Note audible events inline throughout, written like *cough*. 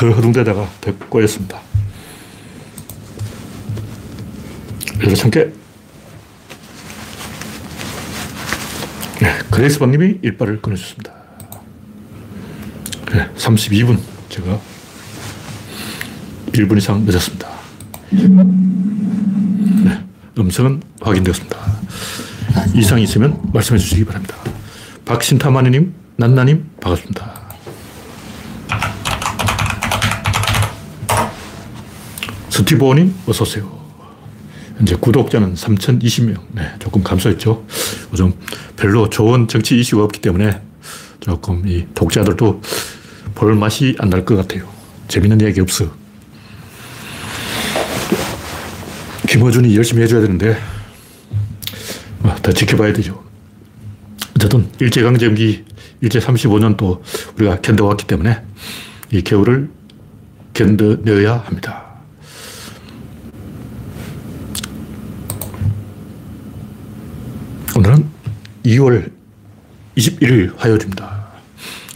더 허둥대다가 더 꼬였습니다. 여덟 개 네, 그레이스방님이 일발을 끊어주셨습니다. 네, 32분. 제가 1분 이상 늦었습니다. 네, 음성은 확인되었습니다. 이상이 있으면 말씀해 주시기 바랍니다. 박신타마니님, 난나님, 반갑습니다. 스티브님, 어서오세요. 현재 구독자는 3,020명. 네, 조금 감소했죠. 요즘 별로 좋은 정치 이슈가 없기 때문에 조금 이 독자들도 볼 맛이 안 날 것 같아요. 재밌는 얘기 없어. 김어준이 열심히 해줘야 되는데, 뭐, 더 지켜봐야 되죠. 어쨌든, 일제강점기, 일제 35년 또 우리가 견뎌왔기 때문에 이 겨울을 견뎌내야 합니다. 오늘은 2월 21일 화요일입니다.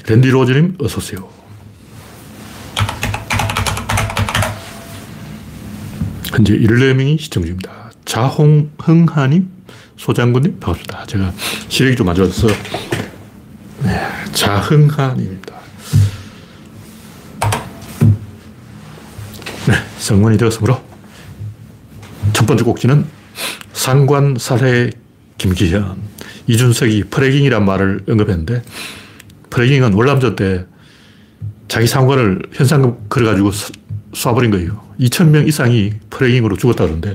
랜디 로즈님, 어서오세요. 현재 14명이 시청 중입니다. 자홍흥하님, 소장군님, 반갑습니다. 제가 시력이 좀 안 좋아서, 네, 자흥하님입니다. 네, 성문이 되었으므로 첫 번째 곡지는 상관 살해 김기현, 이준석이 프레깅이란 말을 언급했는데 프레깅은 월남전 때 자기 상관을 현상금 걸어가지고 쏴버린 거예요. 2,000명 이상이 프레깅으로 죽었다 그러는데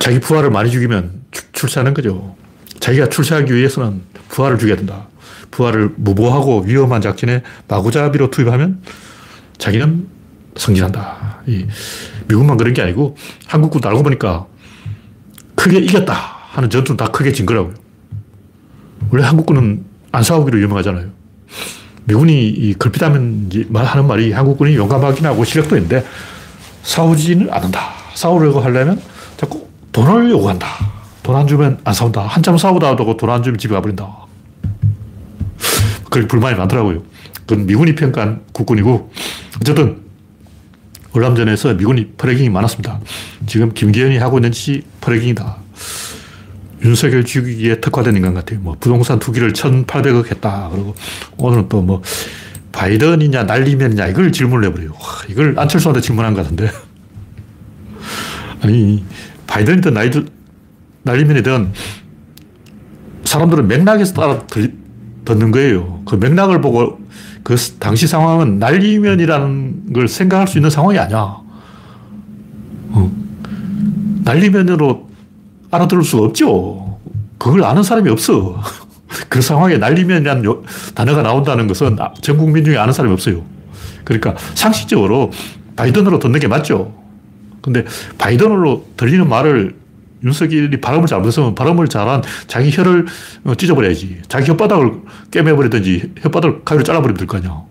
자기 부하를 많이 죽이면 출세하는 거죠. 자기가 출세하기 위해서는 부하를 죽여야 된다. 부하를 무보하고 위험한 작전에 마구잡이로 투입하면 자기는 승진한다. 이 미국만 그런 게 아니고 한국도 알고 보니까 크게 이겼다 하는 전투는 다 크게 진 거라고요. 원래 한국군은 안 싸우기로 유명하잖아요. 미군이 이 걸핏하면 하는 말이 한국군이 용감하긴 하고 시력도 있는데 싸우지는 않는다. 싸우려고 하려면 자꾸 돈을 요구한다. 돈 안 주면 안 싸운다. 한참 싸우다 하고 돈안 주면 집에 가버린다. 그렇게 불만이 많더라고요. 그건 미군이 평가한 국군이고 어쨌든 월남전에서 미군이 퍼레깅이 많았습니다. 지금 김기현이 하고 있는 짓이 퍼레깅이다. 윤석열 죽이기에 특화된 인간 같아요. 뭐 부동산 투기를 1,800억 했다. 그리고 오늘은 또 뭐 바이든이냐 날리면이냐 이걸 질문을 해버려요. 와, 이걸 안철수한테 질문한 것 같은데. *laughs* 아니, 바이든이든 날리든, 날리면이든 사람들은 맥락에서 따라 듣는 거예요. 그 맥락을 보고 그 당시 상황은 날리면이라는 걸 생각할 수 있는 상황이 아니야. 어. 날리면으로 알아들을 수가 없죠. 그걸 아는 사람이 없어. *laughs* 그 상황에 날리면이라는 단어가 나온다는 것은 아, 전 국민 중에 아는 사람이 없어요. 그러니까 상식적으로 바이든으로 듣는 게 맞죠. 근데 바이든으로 들리는 말을 윤석열이 발음을 잘못해서 발음을 잘한 자기 혀를 어, 찢어버려야지. 자기 혓바닥을 깨매버리든지 혓바닥을 가위로 잘라버리면 될 거 아니야.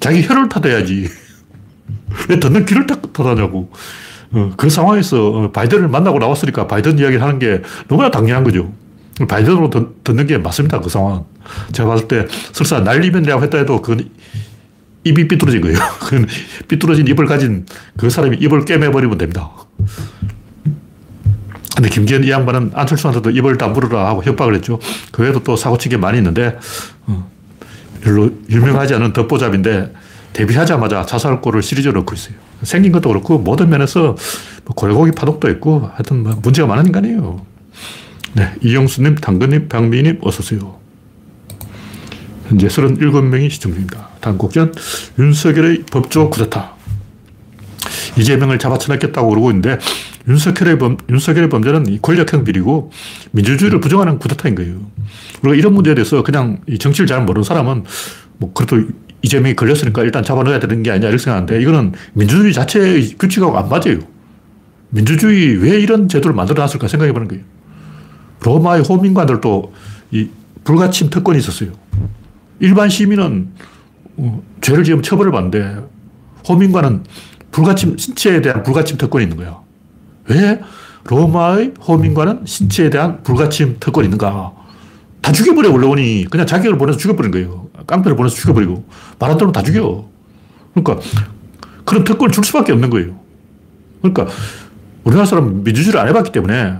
자기 혀를 탓해야지. *laughs* 왜 듣는 귀를 탓하냐고. 어, 그 상황에서 어, 바이든을 만나고 나왔으니까 바이든 이야기를 하는 게 너무나 당연한 거죠. 바이든으로 듣는 게 맞습니다. 그 상황은. 제가 봤을 때 설사 날리면이라고 했다 해도 그건 입이 삐뚤어진 거예요. *laughs* 그건 삐뚤어진 입을 가진 그 사람이 입을 깨매버리면 됩니다. 근데 김기현 이 양반은 안철수한테도 입을 다물으라 하고 협박을 했죠. 그 외에도 또 사고친 게 많이 있는데, 어, 별로 유명하지 않은 덧보잡인데, 데뷔하자마자 자살골을 시리즈로 넣고 있어요. 생긴 것도 그렇고, 모든 면에서 뭐 고래고기 파독도 있고, 하여튼 뭐 문제가 많은 인간이에요. 네, 이영수님, 당근님, 박미님, 어서오세요. 현재 37명이 시청 중입니다. 다음 곡전, 윤석열의 법조 쿠데타. 이재명을 잡아쳐냈겠다고 그러고 있는데, 윤석열의, 범, 윤석열의 범죄는 권력형 비리고 민주주의를 부정하는 구타타인 거예요. 우리가 이런 문제에 대해서 그냥 이 정치를 잘 모르는 사람은 뭐 그래도 이재명이 걸렸으니까 일단 잡아넣어야 되는 게 아니냐 이렇게 생각하는데 이거는 민주주의 자체의 규칙하고 안 맞아요. 민주주의 왜 이런 제도를 만들어 놨을까 생각해 보는 거예요. 로마의 호민관들도 이 불가침 특권이 있었어요. 일반 시민은 어, 죄를 지으면 처벌을 받는데 호민관은 불가침, 신체에 대한 불가침 특권이 있는 거야. 왜 로마의 호민과는 신체에 대한 불가침 특권이 있는가? 다 죽여버려, 원로원이. 그냥 자격을 보내서 죽여버린 거예요. 깡패를 보내서 죽여버리고. 말안 들으면 다 죽여. 그러니까 그런 특권을 줄 수밖에 없는 거예요. 그러니까 우리나라 사람은 민주주의를 안 해봤기 때문에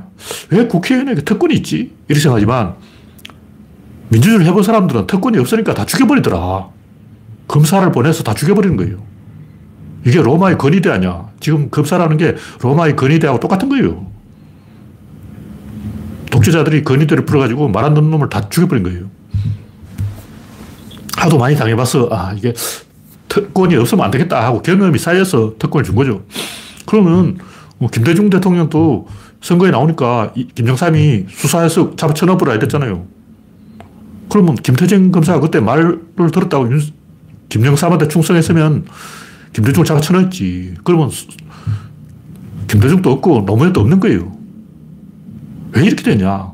왜 국회의원에게 특권이 있지? 이렇게 생각하지만 민주주의를 해본 사람들은 특권이 없으니까 다 죽여버리더라. 검사를 보내서 다 죽여버리는 거예요. 이게 로마의 건의대 아니야. 지금 검사라는 게 로마의 건의대하고 똑같은 거예요. 독재자들이 건의대를 풀어가지고 말 안 듣는 놈을 다 죽여버린 거예요. 하도 많이 당해봐서, 아, 이게 특권이 없으면 안 되겠다 하고 경험이 쌓여서 특권을 준 거죠. 그러면 뭐 김대중 대통령도 선거에 나오니까 김정삼이 수사해서 잡아 쳐넣어보라 이랬잖아요. 그러면 김태정 검사가 그때 말을 들었다고 김정삼한테 충성했으면 김대중을 잡아 쳐넣었지. 그러면 김대중도 없고 노무현도 없는 거예요. 왜 이렇게 되냐?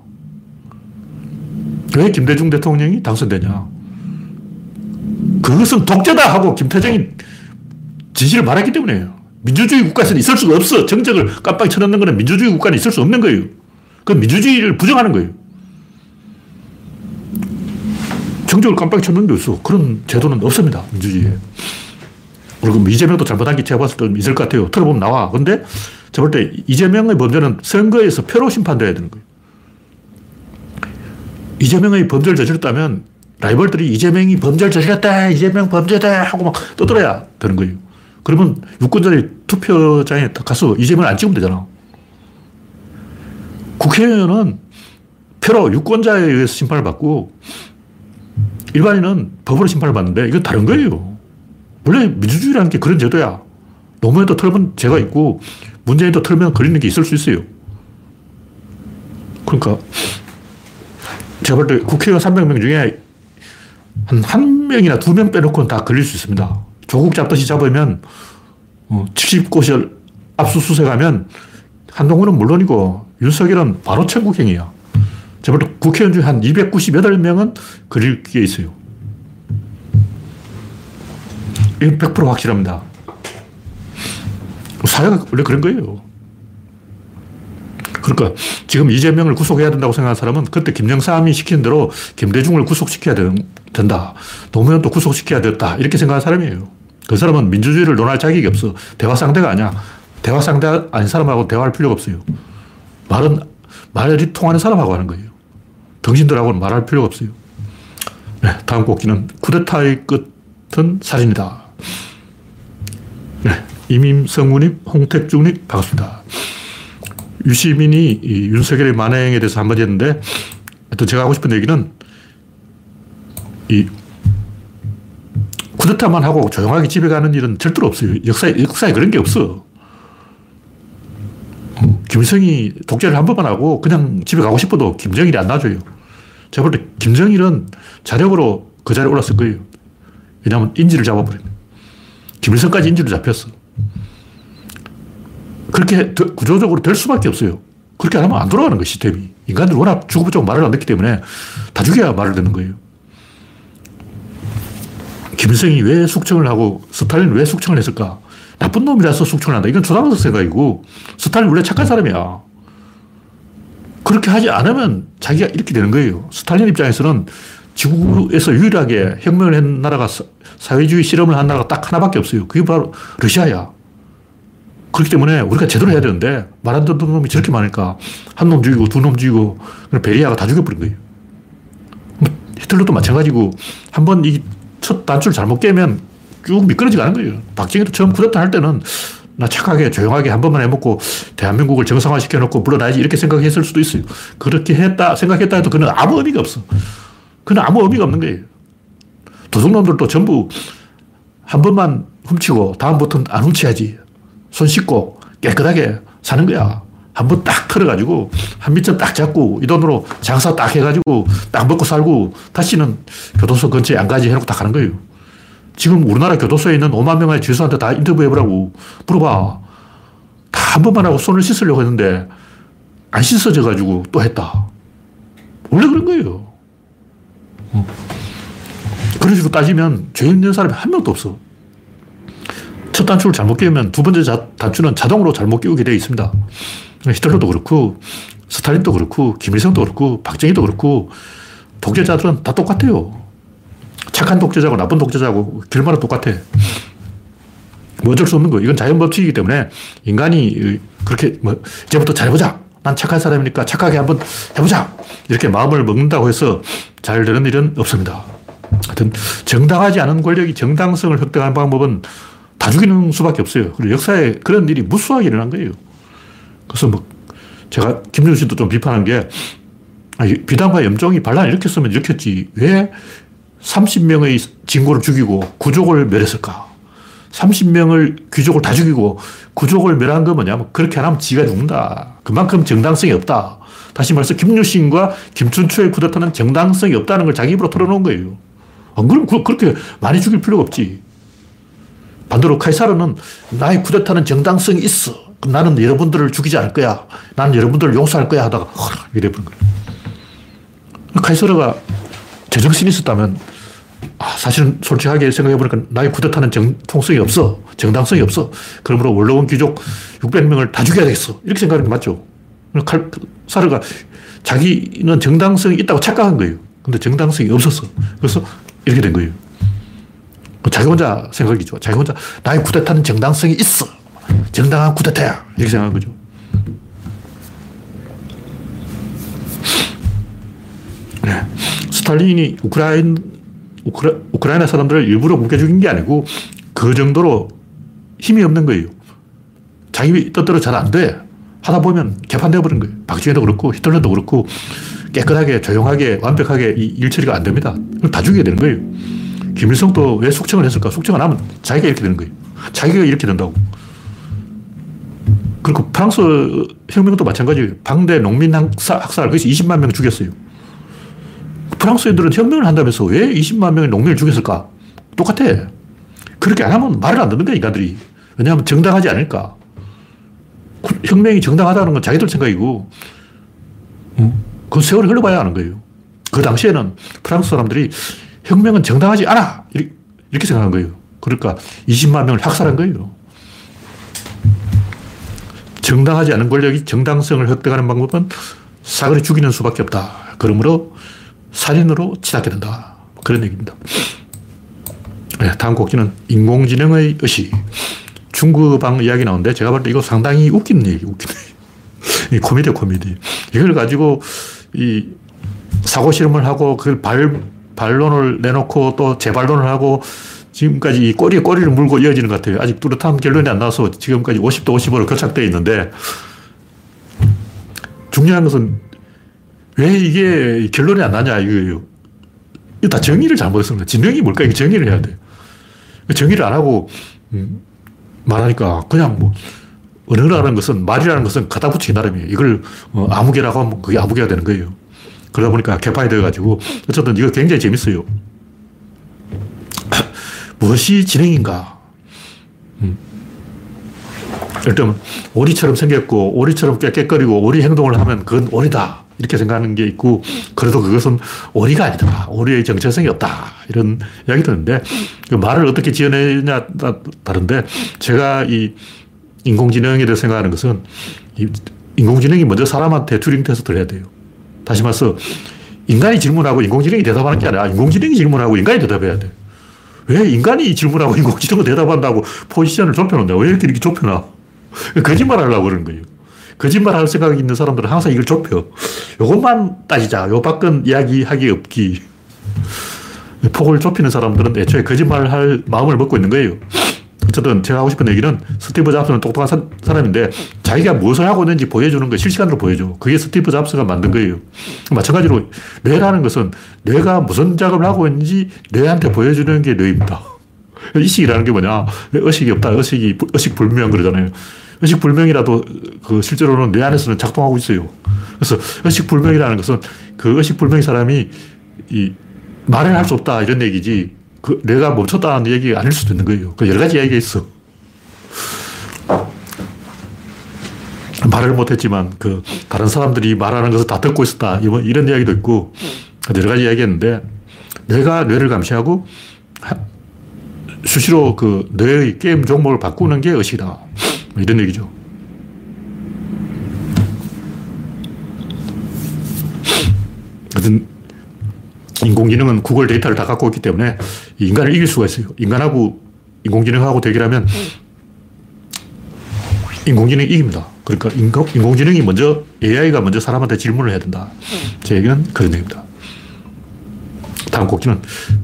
왜 김대중 대통령이 당선되냐? 그것은 독재다 하고 김태정이 진실을 말했기 때문에요. 민주주의 국가에서는 있을 수가 없어. 정적을 깜빡 쳐넣는 거는 민주주의 국가는 있을 수 없는 거예요. 그건 민주주의를 부정하는 거예요. 정적을 깜빡 쳐넣는 게 없어. 그런 제도는 없습니다. 민주주의에. 그리고 뭐 이재명도 잘못한 게 제가 봤을 때 있을 것 같아요. 털어보면 나와. 근데 제가 볼 때 이재명의 범죄는 선거에서 표로 심판돼야 되는 거예요. 이재명의 범죄를 저질렀다면 라이벌들이 이재명이 범죄를 저질렀다, 이재명 범죄다 하고 막 떠들어야 되는 거예요. 그러면 유권자들이 투표장에 가서 이재명을 안 찍으면 되잖아. 국회의원은 표로 유권자에 의해서 심판을 받고 일반인은 법으로 심판을 받는데 이건 다른 거예요. 원래 민주주의라는 게 그런 제도야. 노무현도 털면 죄가 있고 문재인도 털면 걸리는 게 있을 수 있어요. 그러니까 제가 볼때 국회의원 300명 중에 한 한 명이나 두 명 빼놓고는 다 걸릴 수 있습니다. 조국 잡듯이 잡으면 70곳을 어, 압수수색하면 한동훈은 물론이고 윤석열은 바로 천국행이야. 때 국회의원 중에 한 298명은 걸릴 게 있어요. 100% 확실합니다. 사회가 원래 그런 거예요. 그러니까 지금 이재명을 구속해야 된다고 생각하는 사람은 그때 김영삼이 시킨 대로 김대중을 구속시켜야 된다. 노무현도 구속시켜야 됐다. 이렇게 생각하는 사람이에요. 그 사람은 민주주의를 논할 자격이 없어. 대화 상대가 아니야. 대화 상대 아닌 사람하고 대화할 필요가 없어요. 말은, 말이 통하는 사람하고 하는 거예요. 당신들하고는 말할 필요가 없어요. 네, 다음 곡기는 쿠데타의 끝은 살인이다. 네, 이민성우님, 홍택중님, 반갑습니다. 유시민이 윤석열의 만행에 대해서 한마디 했는데, 하여튼 제가 하고 싶은 얘기는, 이, 쿠데타만 하고 조용하게 집에 가는 일은 절대로 없어요. 역사에, 역사에 그런 게 없어. 김일성이 독재를 한 번만 하고 그냥 집에 가고 싶어도 김정일이 안 놔줘요. 제가 볼 때 김정일은 자력으로 그 자리에 올랐을 거예요. 왜냐하면 인지를 잡아버리네. 김일성까지 인지를 잡혔어. 그렇게 구조적으로 될 수밖에 없어요. 그렇게 하면 안 돌아가는 거예요, 시스템이. 인간들 워낙 주고받고 말을 안 듣기 때문에 다 죽여야 말을 듣는 거예요. 김일성이 왜 숙청을 하고 스탈린은 왜 숙청을 했을까? 나쁜 놈이라서 숙청을 한다. 이건 초등학생 생각이고 스탈린 원래 착한 사람이야. 그렇게 하지 않으면 자기가 이렇게 되는 거예요. 스탈린 입장에서는 지구에서 유일하게 혁명을 한 나라가 사회주의 실험을 한 나라가 딱 하나밖에 없어요. 그게 바로 러시아야. 그렇기 때문에 우리가 제대로 해야 되는데 말 안 듣는 놈이 저렇게 많으니까 한 놈 죽이고 두 놈 죽이고 베리아가 다 죽여버린 거예요. 히틀러도 마찬가지고 한 번 이 첫 단추를 잘못 깨면 쭉 미끄러지 가는 거예요. 박정희도 처음 쿠데타 할 때는 나 착하게 조용하게 한 번만 해먹고 대한민국을 정상화 시켜놓고 물러나야지 이렇게 생각했을 수도 있어요. 그렇게 했다 생각했다 해도 그는 아무 의미가 없어. 그는 아무 의미가 없는 거예요. 도둑놈들도 전부 한 번만 훔치고 다음부터는 안 훔쳐야지. 손 씻고 깨끗하게 사는 거야. 한번 딱 털어가지고 한 미천 딱 잡고 이 돈으로 장사 딱 해가지고 딱 먹고 살고 다시는 교도소 근처에 안 가지 해놓고 딱 가는 거예요. 지금 우리나라 교도소에 있는 5만 명의 죄수한테 다 인터뷰 해보라고 물어봐. 다 한 번만 하고 손을 씻으려고 했는데 안 씻어져가지고 또 했다. 원래 그런 거예요. 어. 그런 식으로 따지면 죄 있는 사람이 한 명도 없어. 첫 단추를 잘못 끼우면 두 번째 자, 단추는 자동으로 잘못 끼우게 되어 있습니다. 히틀러도 그렇고, 스탈린도 그렇고, 김일성도 그렇고, 박정희도 그렇고, 독재자들은 다 똑같아요. 착한 독재자고 나쁜 독재자고 결말은 똑같아. 뭐 어쩔 수 없는 거. 이건 자연 법칙이기 때문에 인간이 그렇게 뭐 이제부터 잘해보자. 난 착한 사람이니까 착하게 한번 해보자. 이렇게 마음을 먹는다고 해서 잘 되는 일은 없습니다. 하여튼 정당하지 않은 권력이 정당성을 획득하는 방법은 다 죽이는 수밖에 없어요. 그리고 역사에 그런 일이 무수하게 일어난 거예요. 그래서 뭐 제가 김준우 씨도 좀 비판한 게 비단과 염종이 반란을 일으켰으면 일으켰지 왜 30명의 진고를 죽이고 구족을 멸했을까? 30명을 귀족을 다 죽이고 구족을 멸한 건 뭐냐면 그렇게 안 하면 지가 죽는다. 그만큼 정당성이 없다. 다시 말해서 김유신과 김춘추의 쿠데타는 정당성이 없다는 걸 자기 입으로 털어놓은 거예요. 안 그러면 그렇게 많이 죽일 필요가 없지. 반대로 카이사르는 나의 쿠데타는 정당성이 있어. 나는 여러분들을 죽이지 않을 거야. 나는 여러분들을 용서할 거야 하다가 이래 버린 거예요. 카이사르가 제정신이 있었다면 아, 사실은 솔직하게 생각해보니까 나의 쿠데타는 정통성이 없어. 정당성이 없어. 그러므로 원로원 귀족 600명을 다 죽여야 되겠어. 이렇게 생각하는 게 맞죠. 칼사르가 자기는 정당성이 있다고 착각한 거예요. 근데 정당성이 없었어. 그래서 이렇게 된 거예요. 자기 혼자 생각이죠. 자기 혼자 나의 쿠데타는 정당성이 있어. 정당한 쿠데타야. 이렇게 생각한 거죠. 네. 스탈린이 우크라이나, 우크라, 우크라이나 사람들을 일부러 굶겨 죽인 게 아니고 그 정도로 힘이 없는 거예요. 자기 뜻대로 잘 안 돼. 하다 보면 개판되어 버린 거예요. 박지원도 그렇고 히틀러도 그렇고 깨끗하게 조용하게 완벽하게 이 일처리가 안 됩니다. 다 죽여야 되는 거예요. 김일성도 왜 숙청을 했을까? 숙청 을 하면 자기가 이렇게 되는 거예요. 자기가 이렇게 된다고. 그리고 프랑스 혁명도 마찬가지예요. 방대 농민 학살, 거기서 20만 명 죽였어요. 프랑스 애들은 혁명을 한다면서 왜 20만 명의 농민을 죽였을까? 똑같아. 그렇게 안 하면 말을 안 듣는 거야, 인간들이. 왜냐하면 정당하지 않을까. 혁명이 정당하다는 건 자기들 생각이고, 그 세월이 흘러봐야 하는 거예요. 그 당시에는 프랑스 사람들이 혁명은 정당하지 않아! 이렇게 생각한 거예요. 그러니까 20만 명을 학살한 거예요. 정당하지 않은 권력이 정당성을 획득하는 방법은 사거리 죽이는 수밖에 없다. 그러므로 살인으로 치닫게 된다. 그런 얘기입니다. 네, 다음 곡지는 인공지능의 의식. 중국방 이야기 나오는데 제가 볼 때 이거 상당히 웃기는 얘기, 웃기는 얘기. 코미디 코미디. 이걸 가지고 이 사고 실험을 하고 그걸 발, 반론을 내놓고 또 재반론을 하고 지금까지 이 꼬리에 꼬리를 물고 이어지는 것 같아요. 아직 뚜렷한 결론이 안 나와서 지금까지 50도 50으로 교착되어 있는데 중요한 것은 왜 이게 결론이 안 나냐 이거예요. 이거 다 정의를 잘못했습니다. 진영이 뭘까? 이거 정의를 해야 돼. 정의를 안 하고 음, 말하니까 그냥 뭐 언어라는 것은 말이라는 것은 갖다 붙이기 나름이에요. 이걸 어, 아무개라고 하면 그게 아무개가 되는 거예요. 그러다 보니까 개판이 되어가지고 어쨌든 이거 굉장히 재밌어요. *coughs* 무엇이 진행인가? 음. 일단 오리처럼 생겼고 오리처럼 깨끗거리고 오리 행동을 하면 그건 오리다. 이렇게 생각하는 게 있고 그래도 그것은 오리가 아니다. 오리의 정체성이 없다. 이런 이야기도 있는데 그 말을 어떻게 지어내냐 다른데 제가 이 인공지능에 대해 생각하는 것은 인공지능이 먼저 사람한테 튜링 테스트를 해야 돼요. 다시 말해서 인간이 질문하고 인공지능이 대답하는 게 아니라 인공지능이 질문하고 인간이 대답해야 돼. 왜 인간이 질문하고 인공지능은 대답한다고 포지션을 좁혀놓냐? 왜 이렇게, 이렇게 좁혀놔? 거짓말 하려고 그러는 거예요. 거짓말 할 생각이 있는 사람들은 항상 이걸 좁혀. 요것만 따지자. 요 밖은 이야기하기 없기. 폭을 좁히는 사람들은 애초에 거짓말 할 마음을 먹고 있는 거예요. 어쨌든 제가 하고 싶은 얘기는 스티브 잡스는 똑똑한 사, 람인데 자기가 무엇을 하고 있는지 보여주는 거 실시간으로 보여줘. 그게 스티브 잡스가 만든 거예요. 마찬가지로 뇌라는 것은 뇌가 무슨 작업을 하고 있는지 뇌한테 보여주는 게 뇌입니다. 의식이라는 게 뭐냐. 의식이 없다. 의식이, 의식 불명 그러잖아요. 의식 불명이라도 그 실제로는 뇌 안에서는 작동하고 있어요. 그래서 의식 불명이라는 것은 그 의식 불명의 사람이 이 말을 할 수 없다 이런 얘기지 그 내가 멈췄다는 얘기가 아닐 수도 있는 거예요. 그 여러 가지 이야기가 있어. 말을 못했지만 그 다른 사람들이 말하는 것을 다 듣고 있었다. 이런 이야기도 있고 여러 가지 이야기 했는데 내가 뇌를 감시하고 수시로 그 뇌의 게임 종목을 바꾸는 게 의식이다. 뭐 이런 얘기죠. 인공지능은 구글 데이터를 다 갖고 있기 때문에 인간을 이길 수가 있어요. 인간하고 인공지능하고 대결하면 인공지능이 이깁니다. 그러니까 인공, 인공지능이 먼저, AI가 먼저 사람한테 질문을 해야 된다. 제 얘기는 그런 얘기입니다. 다음 곡기는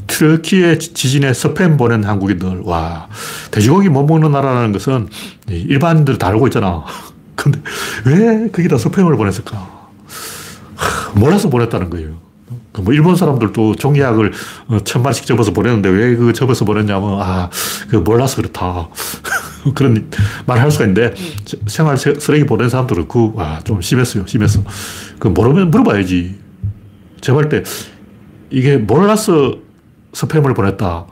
트르키의 지진에 스팸 보낸 한국인들. 와, 돼지고기 못 먹는 나라라는 것은 일반인들 다 알고 있잖아. *laughs* 근데 왜 거기다 스팸을 보냈을까? 몰라서 보냈다는 거예요. 그뭐 일본 사람들도 종이약을 어, 천 마리씩 접어서 보내는데 왜 그 접어서 보냈냐면 아, 그 몰라서 그렇다. *laughs* 그런 말을 할 수가 있는데 생활 쓰레기 보낸 사람도 그렇고 와, 좀 심했어요. 심했어. 그 모르면 물어봐야지. 제발 때 이게 몰라서 스팸을 보냈다.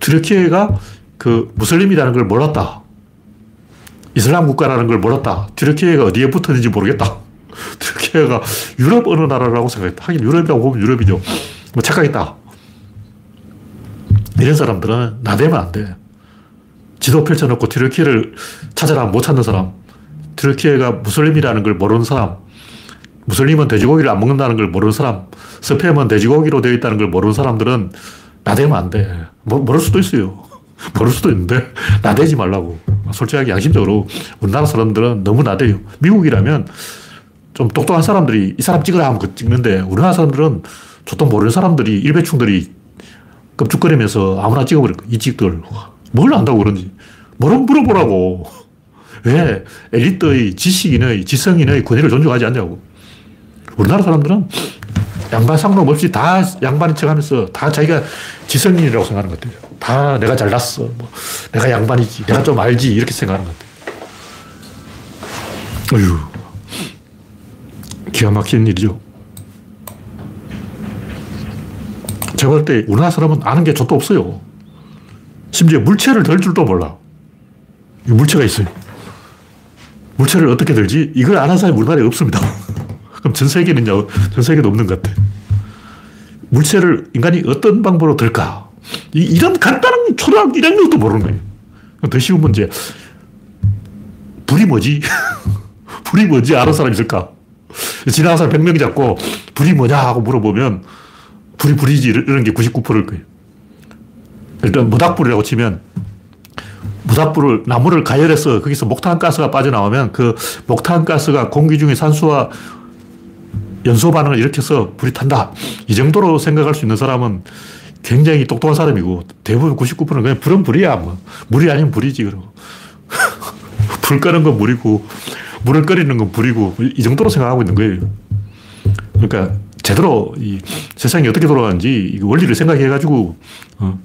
튀르키예가 그 무슬림이라는 걸 몰랐다. 이슬람 국가라는 걸 몰랐다. 튀르키예가 어디에 붙었는지 모르겠다. *laughs* 튀르키예가 유럽 어느 나라라고 생각했다. 하긴 유럽이라고 보면 유럽이죠. 뭐 착각했다. 이런 사람들은 나대면 안 돼. 지도 펼쳐놓고 튀르키예를 찾아라 못 찾는 사람. 튀르키예가 무슬림이라는 걸 모르는 사람. 무슬림은 돼지고기를 안 먹는다는 걸 모르는 사람. 스팸은 돼지고기로 되어 있다는 걸 모르는 사람들은 나대면 안 돼. 뭐, 모를 수도 있어요. *laughs* 모를 수도 있는데 나대지 말라고. 솔직하게 양심적으로 우리나라 사람들은 너무 나대요. 미국이라면 좀 똑똑한 사람들이 이 사람 찍으라 하면 그 찍는데 우리나라 사람들은 저도 모르는 사람들이 일배충들이 끔죽거리면서 아무나 찍어버릴 거야. 이 찍들. 뭘 안다고 그런지. 뭐를 물어보라고. 왜 엘리트의 지식인의 지성인의 권위를 존중하지 않냐고. 우리나라 사람들은 양반 상놈 없이 다 양반인 척 하면서 다 자기가 지성인이라고 생각하는 것 같아요. 다 내가 잘났어. 뭐 내가 양반이지. 내가 좀 알지. 이렇게 생각하는 것 같아요. 어휴. 기가 막힌 일이죠. 제가 볼 때 우리나라 사람은 아는 게 저도 없어요. 심지어 물체를 들 줄도 몰라. 물체가 있어요. 물체를 어떻게 들지? 이걸 아는 사람이 우리나라에 없습니다. *laughs* 그럼 전 세계는 전 세계도 없는 것 같아. 물체를 인간이 어떤 방법으로 들까? 이, 런 간단한 초등학교 1학년도 모르는 거예요. 더 쉬운 문제. 불이 뭐지? *laughs* 불이 뭔지 아는 사람 있을까? 지나간 사람 100명 잡고 불이 뭐냐 하고 물어보면 불이 불이지 이런 게 99%일 거예요. 일단 모닥불이라고 치면 모닥불을 나무를 가열해서 거기서 목탄 가스가 빠져나오면 그 목탄 가스가 공기 중에 산소와 연소 반응을 일으켜서 불이 탄다. 이 정도로 생각할 수 있는 사람은 굉장히 똑똑한 사람이고 대부분 99%는 그냥 불은 불이야. 뭐. 물이 아니면 불이지. 그러고. *laughs* 불 끄는 건 물이고 물을 끓이는 건 불이고 이 정도로 생각하고 있는 거예요. 그러니까 제대로 이 세상이 어떻게 돌아가는지 원리를 생각해 가지고 어,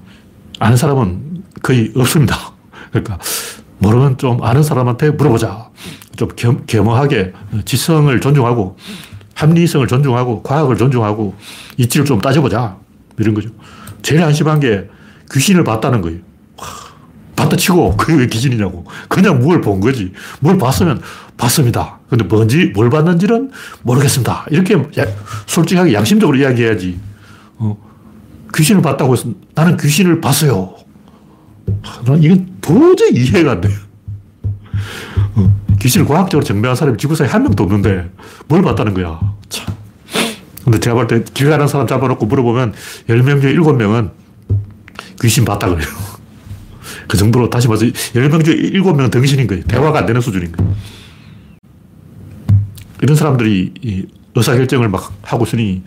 아는 사람은 거의 없습니다. *laughs* 그러니까 모르면 좀 아는 사람한테 물어보자. 좀 겸, 겸허하게 지성을 존중하고 합리성을 존중하고 과학을 존중하고 이치를 좀 따져보자. 이런 거죠. 제일 한심한 게 귀신을 봤다는 거예요. 봤다 치고 그게 왜 귀신이냐고. 그냥 뭘 본 거지. 뭘 봤으면 봤습니다. 근데 뭔지, 뭘 봤는지는 모르겠습니다. 이렇게 솔직하게 양심적으로 이야기해야지. 어, 귀신을 봤다고 해서 나는 귀신을 봤어요. 난 이건 도저히 이해가 안 돼요. 어, 귀신을 과학적으로 증명한 사람이 지구상에 한 명도 없는데 뭘 봤다는 거야. 참. 근데 제가 볼때길 가는 사람 잡아놓고 물어보면 10명 중에 7명은 귀신 봤다 그래요. *laughs* 그 정도로 다시 봐서 10명 중에 7명은 덩신인 거예요. 대화가 안 되는 수준인 거예요. 이런 사람들이 의사결정을 막 하고 있으니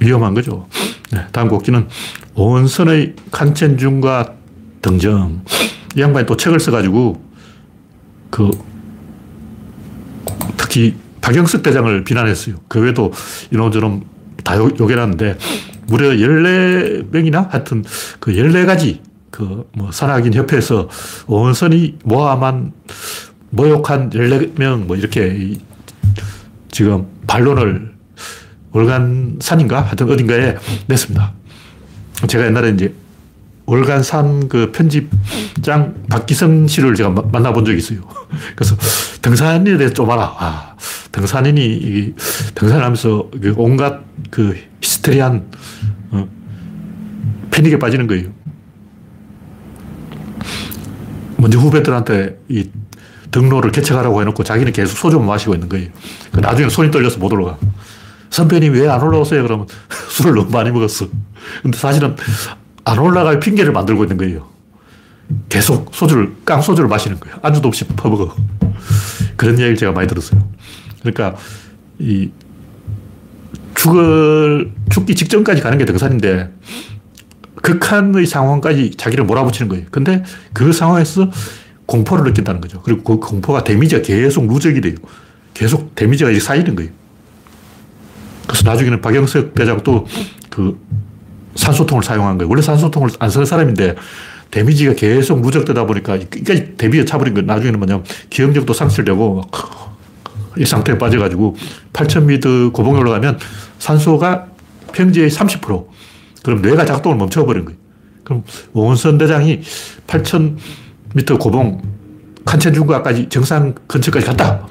위험한 거죠. 네, 다음 곡지는 온선의 칸첸중과 등정. 이 양반이 또 책을 써가지고 그 특히 박영석 대장을 비난했어요. 그 외에도 이런저런 다 욕, 해놨는데 무려 14명이나 하여튼 그 14가지 그 뭐 산악인 협회에서 원선이 모함한 모욕한 14명 뭐 이렇게 지금 반론을 월간산인가 하여튼 어딘가에 냈습니다. 제가 옛날에 이제 월간산 그 편집장 박기성 씨를 제가 만나본 적이 있어요. *laughs* 그래서 등산인에 대해서 좀 알아. 아, 등산인이 등산을 하면서 그 온갖 그 히스테리한 어, 패닉에 빠지는 거예요. 먼저 후배들한테 이 등로를 개척하라고 해놓고 자기는 계속 소주만 마시고 있는 거예요. 그 나중에 손이 떨려서 못 올라가. 선배님 왜 안 올라오세요? 그러면 *laughs* 술을 너무 많이 먹었어. 근데 사실은 안 올라갈 핑계를 만들고 있는 거예요. 계속 소주를, 깡소주를 마시는 거예요. 안주도 없이 퍼먹어. 그런 이야기를 제가 많이 들었어요. 그러니까, 이, 죽을, 죽기 직전까지 가는 게 등산인데, 극한의 상황까지 자기를 몰아붙이는 거예요. 근데 그 상황에서 공포를 느낀다는 거죠. 그리고 그 공포가 데미지가 계속 누적이 돼요. 계속 데미지가 쌓이는 거예요. 그래서 나중에는 박영석 대장 또그 산소통을 사용한 거예요. 원래 산소통을 안 쓰는 사람인데 데미지가 계속 누적되다 보니까 끝까지 데미지가 차버린 거예요. 나중에는 뭐냐면 기억력도 상실되고 이 상태에 빠져가지고 8000m 고봉에 올라가면 산소가 평지의 30% 그럼 뇌가 작동을 멈춰버린 거예요. 그럼 원선 대장이 8000m 고봉 칸첸중과까지 정상 근처까지 갔다.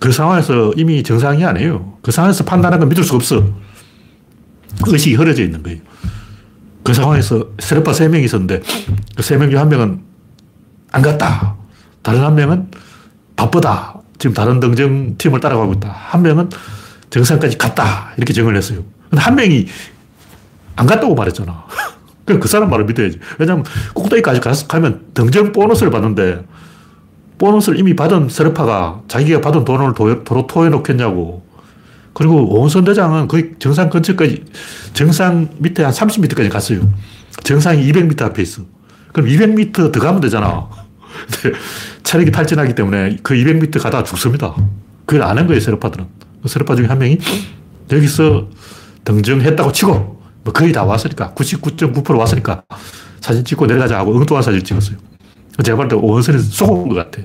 그 상황에서 이미 정상이 아니에요. 그 상황에서 판단하는 건 믿을 수가 없어. 의식이 흐려져 있는 거예요. 그 상황에서 세르파 3명이 있었는데 그 3명 중 한 명은 안 갔다. 다른 한 명은 바쁘다. 지금 다른 등정 팀을 따라가고 있다. 한 명은 정상까지 갔다. 이렇게 정을 했어요. 근데 한 명이 안 갔다고 말했잖아. 그 사람 말을 믿어야지. 왜냐면 꼭대기까지 가면 등정 보너스를 받는데 보너스를 이미 받은 세르파가 자기가 받은 돈을 도로 토해 놓겠냐고. 그리고 오원선 대장은 거의 정상 근처까지, 정상 밑에 한 30m까지 갔어요. 정상이 200m 앞에 있어. 그럼 200m 더 가면 되잖아. 근데 체력이 탈진하기 때문에 그 200m 가다가 죽습니다. 그걸 아는 거예요, 세르파들은. 그 세르파 중에 한 명이 여기서 등정했다고 치고, 뭐 거의 다 왔으니까, 99.9% 왔으니까 사진 찍고 내려가자 하고 엉뚱한 사진 찍었어요. 제가 볼때 오원선이 속은 것 같아.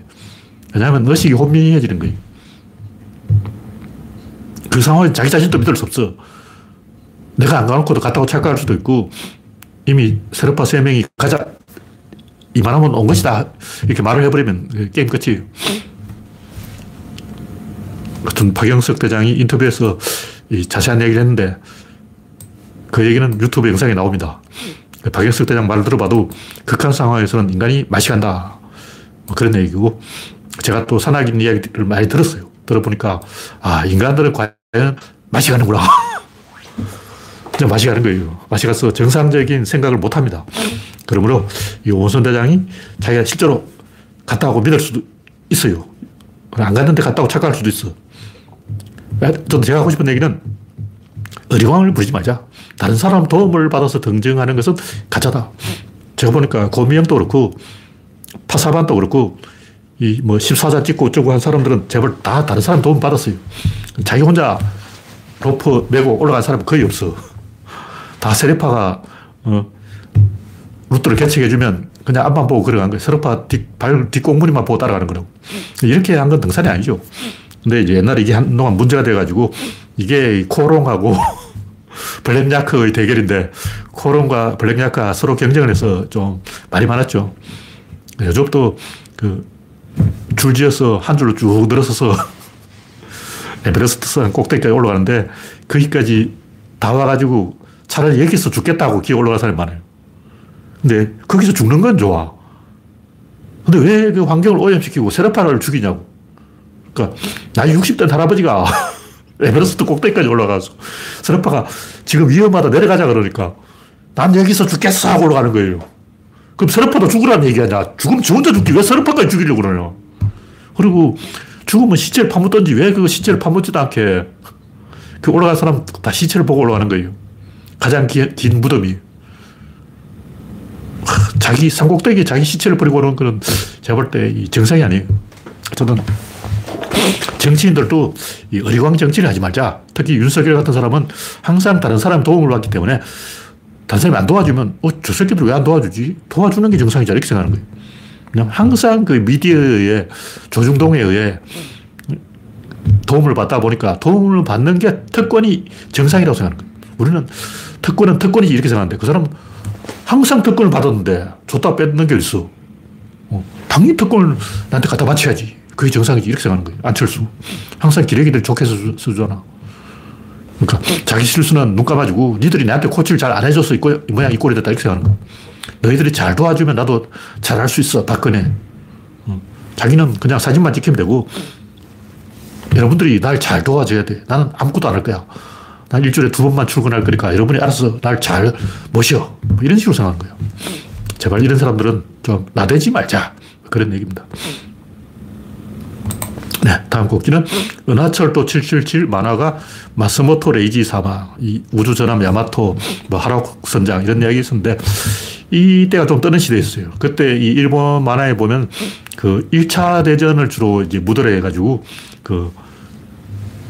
왜냐하면 의식이 혼미해지는 거예요. 그 상황에 자기 자신도 믿을 수 없어. 내가 안 가놓고도 갔다고 착각할 수도 있고, 이미 세르파 세 명이 가자. 이만하면 온 것이다. 이렇게 말을 해버리면 게임 끝이에요. 같은 박영석 대장이 인터뷰에서 자세한 얘기를 했는데, 그 얘기는 유튜브 영상에 나옵니다. 박영석 대장 말을 들어봐도 극한 상황에서는 인간이 맛이 간다. 뭐 그런 얘기고, 제가 또 산악인 이야기를 많이 들었어요. 들어보니까, 아, 인간들은 과연 맛이 가는구나. *laughs* 그냥 맛이 가는 거예요. 맛이 가서 정상적인 생각을 못 합니다. 그러므로 이 오선 대장이 자기가 실제로 갔다 고 믿을 수도 있어요. 안 갔는데 갔다고 착각할 수도 있어. 저도 제가 하고 싶은 얘기는 어리광을 부리지 말자. 다른 사람 도움을 받아서 등정하는 것은 가짜다. 제가 보니까 고미영도 그렇고 파사반도 그렇고 이 뭐 14자 찍고 어쩌고 한 사람들은 제발 다 다른 사람 도움 받았어요. 자기 혼자 로프 메고 올라간 사람은 거의 없어. 다 셰르파가 어, 루트를 개척해주면 그냥 앞만 보고 걸어간 거예요. 셰르파 뒷, 발 뒤꽁무니만 보고 따라가는 거라고. 이렇게 한 건 등산이 아니죠. 근데 이제 옛날에 이게 한동안 문제가 돼가지고 이게 코롱하고 *laughs* 블랙야크의 대결인데 코롱과 블랙야크가 서로 경쟁을 해서 좀 말이 많았죠. 요즘도 그 줄 지어서 한 줄로 쭉 늘어서서 *laughs* 에베레스트 산 꼭대기까지 올라가는데 거기까지 다 와가지고 차라리 여기서 죽겠다고 기어 올라갈 사람이 많아요. 근데 거기서 죽는 건 좋아. 근데 왜 그 환경을 오염시키고 세라파를 죽이냐고. 그러니까 나이 60대 할아버지가 *laughs* 에베레스트 꼭대기까지 올라가서 세라파가 지금 위험하다 내려가자 그러니까 난 여기서 죽겠어 하고 올라가는 거예요. 그럼 세르파도 죽으라는 얘기 아니야. 죽으면 지 혼자 죽지. 왜 세르파까지 죽이려고 그러냐. 그리고 죽으면 시체를 파묻던지 왜 그 시체를 파묻지도 않게 그 올라간 사람 다 시체를 보고 올라가는 거예요. 가장 기, 긴 무덤이. 자기 산꼭대기에 자기 시체를 버리고 오는 거는 제가 볼때 정상이 아니에요. 저는 정치인들도 이 어리광 정치를 하지 말자. 특히 윤석열 같은 사람은 항상 다른 사람 도움을 받기 때문에 다른 사람이 안 도와주면, 어, 저 새끼들 왜 안 도와주지? 도와주는 게 정상이자 이렇게 생각하는 거예요. 그냥 항상 그 미디어에 조중동에 의해 도움을 받다 보니까 도움을 받는 게 특권이 정상이라고 생각하는 거예요. 우리는 특권은 특권이지 이렇게 생각하는데 그 사람은 항상 특권을 받았는데 줬다 뺏는 게 있어. 어, 당연히 특권을 나한테 갖다 바쳐야지. 그게 정상이지 이렇게 생각하는 거예요. 안철수. 항상 기레기들 좋게 써주잖아. 그러니까 자기 실수는 눈 감아주고 니들이 나한테 코치를 잘 안 해줘서 이, 꼴, 이 모양 이 꼴이 됐다 이렇게 생각하는 거야. 너희들이 잘 도와주면 나도 잘할 수 있어. 박근혜. 자기는 그냥 사진만 찍히면 되고 여러분들이 날 잘 도와줘야 돼. 나는 아무것도 안 할 거야. 난 일주일에 두 번만 출근할 거니까 여러분이 알아서 날 잘 모셔. 뭐 이런 식으로 생각하는 거예요. 제발 이런 사람들은 좀 나대지 말자. 그런 얘기입니다. 네, 다음 곡기는 은하철도 777 만화가 마스모토 레이지 사마, 이 우주전함 야마토, 뭐 하라국 선장 이런 이야기 있었는데 이때가 좀 떠는 시대였어요. 그때 이 일본 만화에 보면 그 1차 대전을 주로 이제 무드로 해가지고 그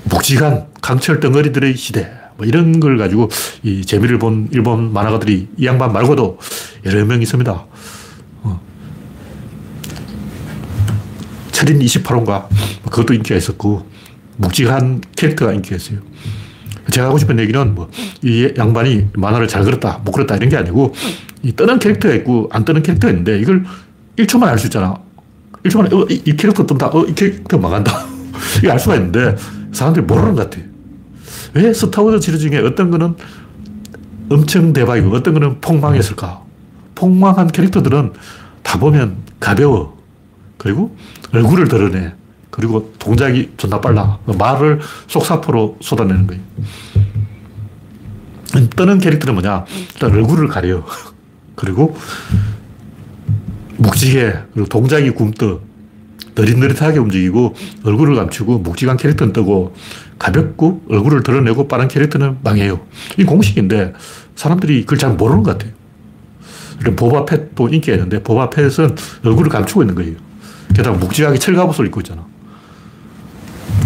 묵직한 강철 덩어리들의 시대 뭐 이런 걸 가지고 이 재미를 본 일본 만화가들이 이 양반 말고도 여러 명 있습니다. 철인 28호인가 그것도 인기가 있었고 묵직한 캐릭터가 인기가 있어요. 제가 하고 싶은 얘기는 뭐 이 양반이 만화를 잘 그렸다 못 그렸다 이런 게 아니고 이 뜨는 캐릭터가 있고 안 뜨는 캐릭터가 있는데 이걸 1초만 알 수 있잖아. 1초 만에 어, 이, 이 캐릭터 뜬다. 어, 이 캐릭터 망한다. *laughs* 이거 알 수가 있는데 사람들이 모르는 것 같아. 왜 스타워즈 시리즈 중에 어떤 거는 엄청 대박이고 어떤 거는 폭망했을까? 폭망한 캐릭터들은 다 보면 가벼워. 그리고 얼굴을 드러내. 그리고 동작이 존나 빨라. 말을 속사포로 쏟아내는 거예요. 뜨는 캐릭터는 뭐냐? 일단 얼굴을 가려. *laughs* 그리고 묵직해. 그리고 동작이 굼떠. 느릿느릿하게 움직이고 얼굴을 감추고 묵직한 캐릭터는 뜨고 가볍고 얼굴을 드러내고 빠른 캐릭터는 망해요. 이 공식인데 사람들이 그걸 잘 모르는 것 같아요. 보바펫도 인기가 있는데 보바펫은 얼굴을 감추고 있는 거예요. 게다가 묵직하게 철갑옷을 입고 있잖아.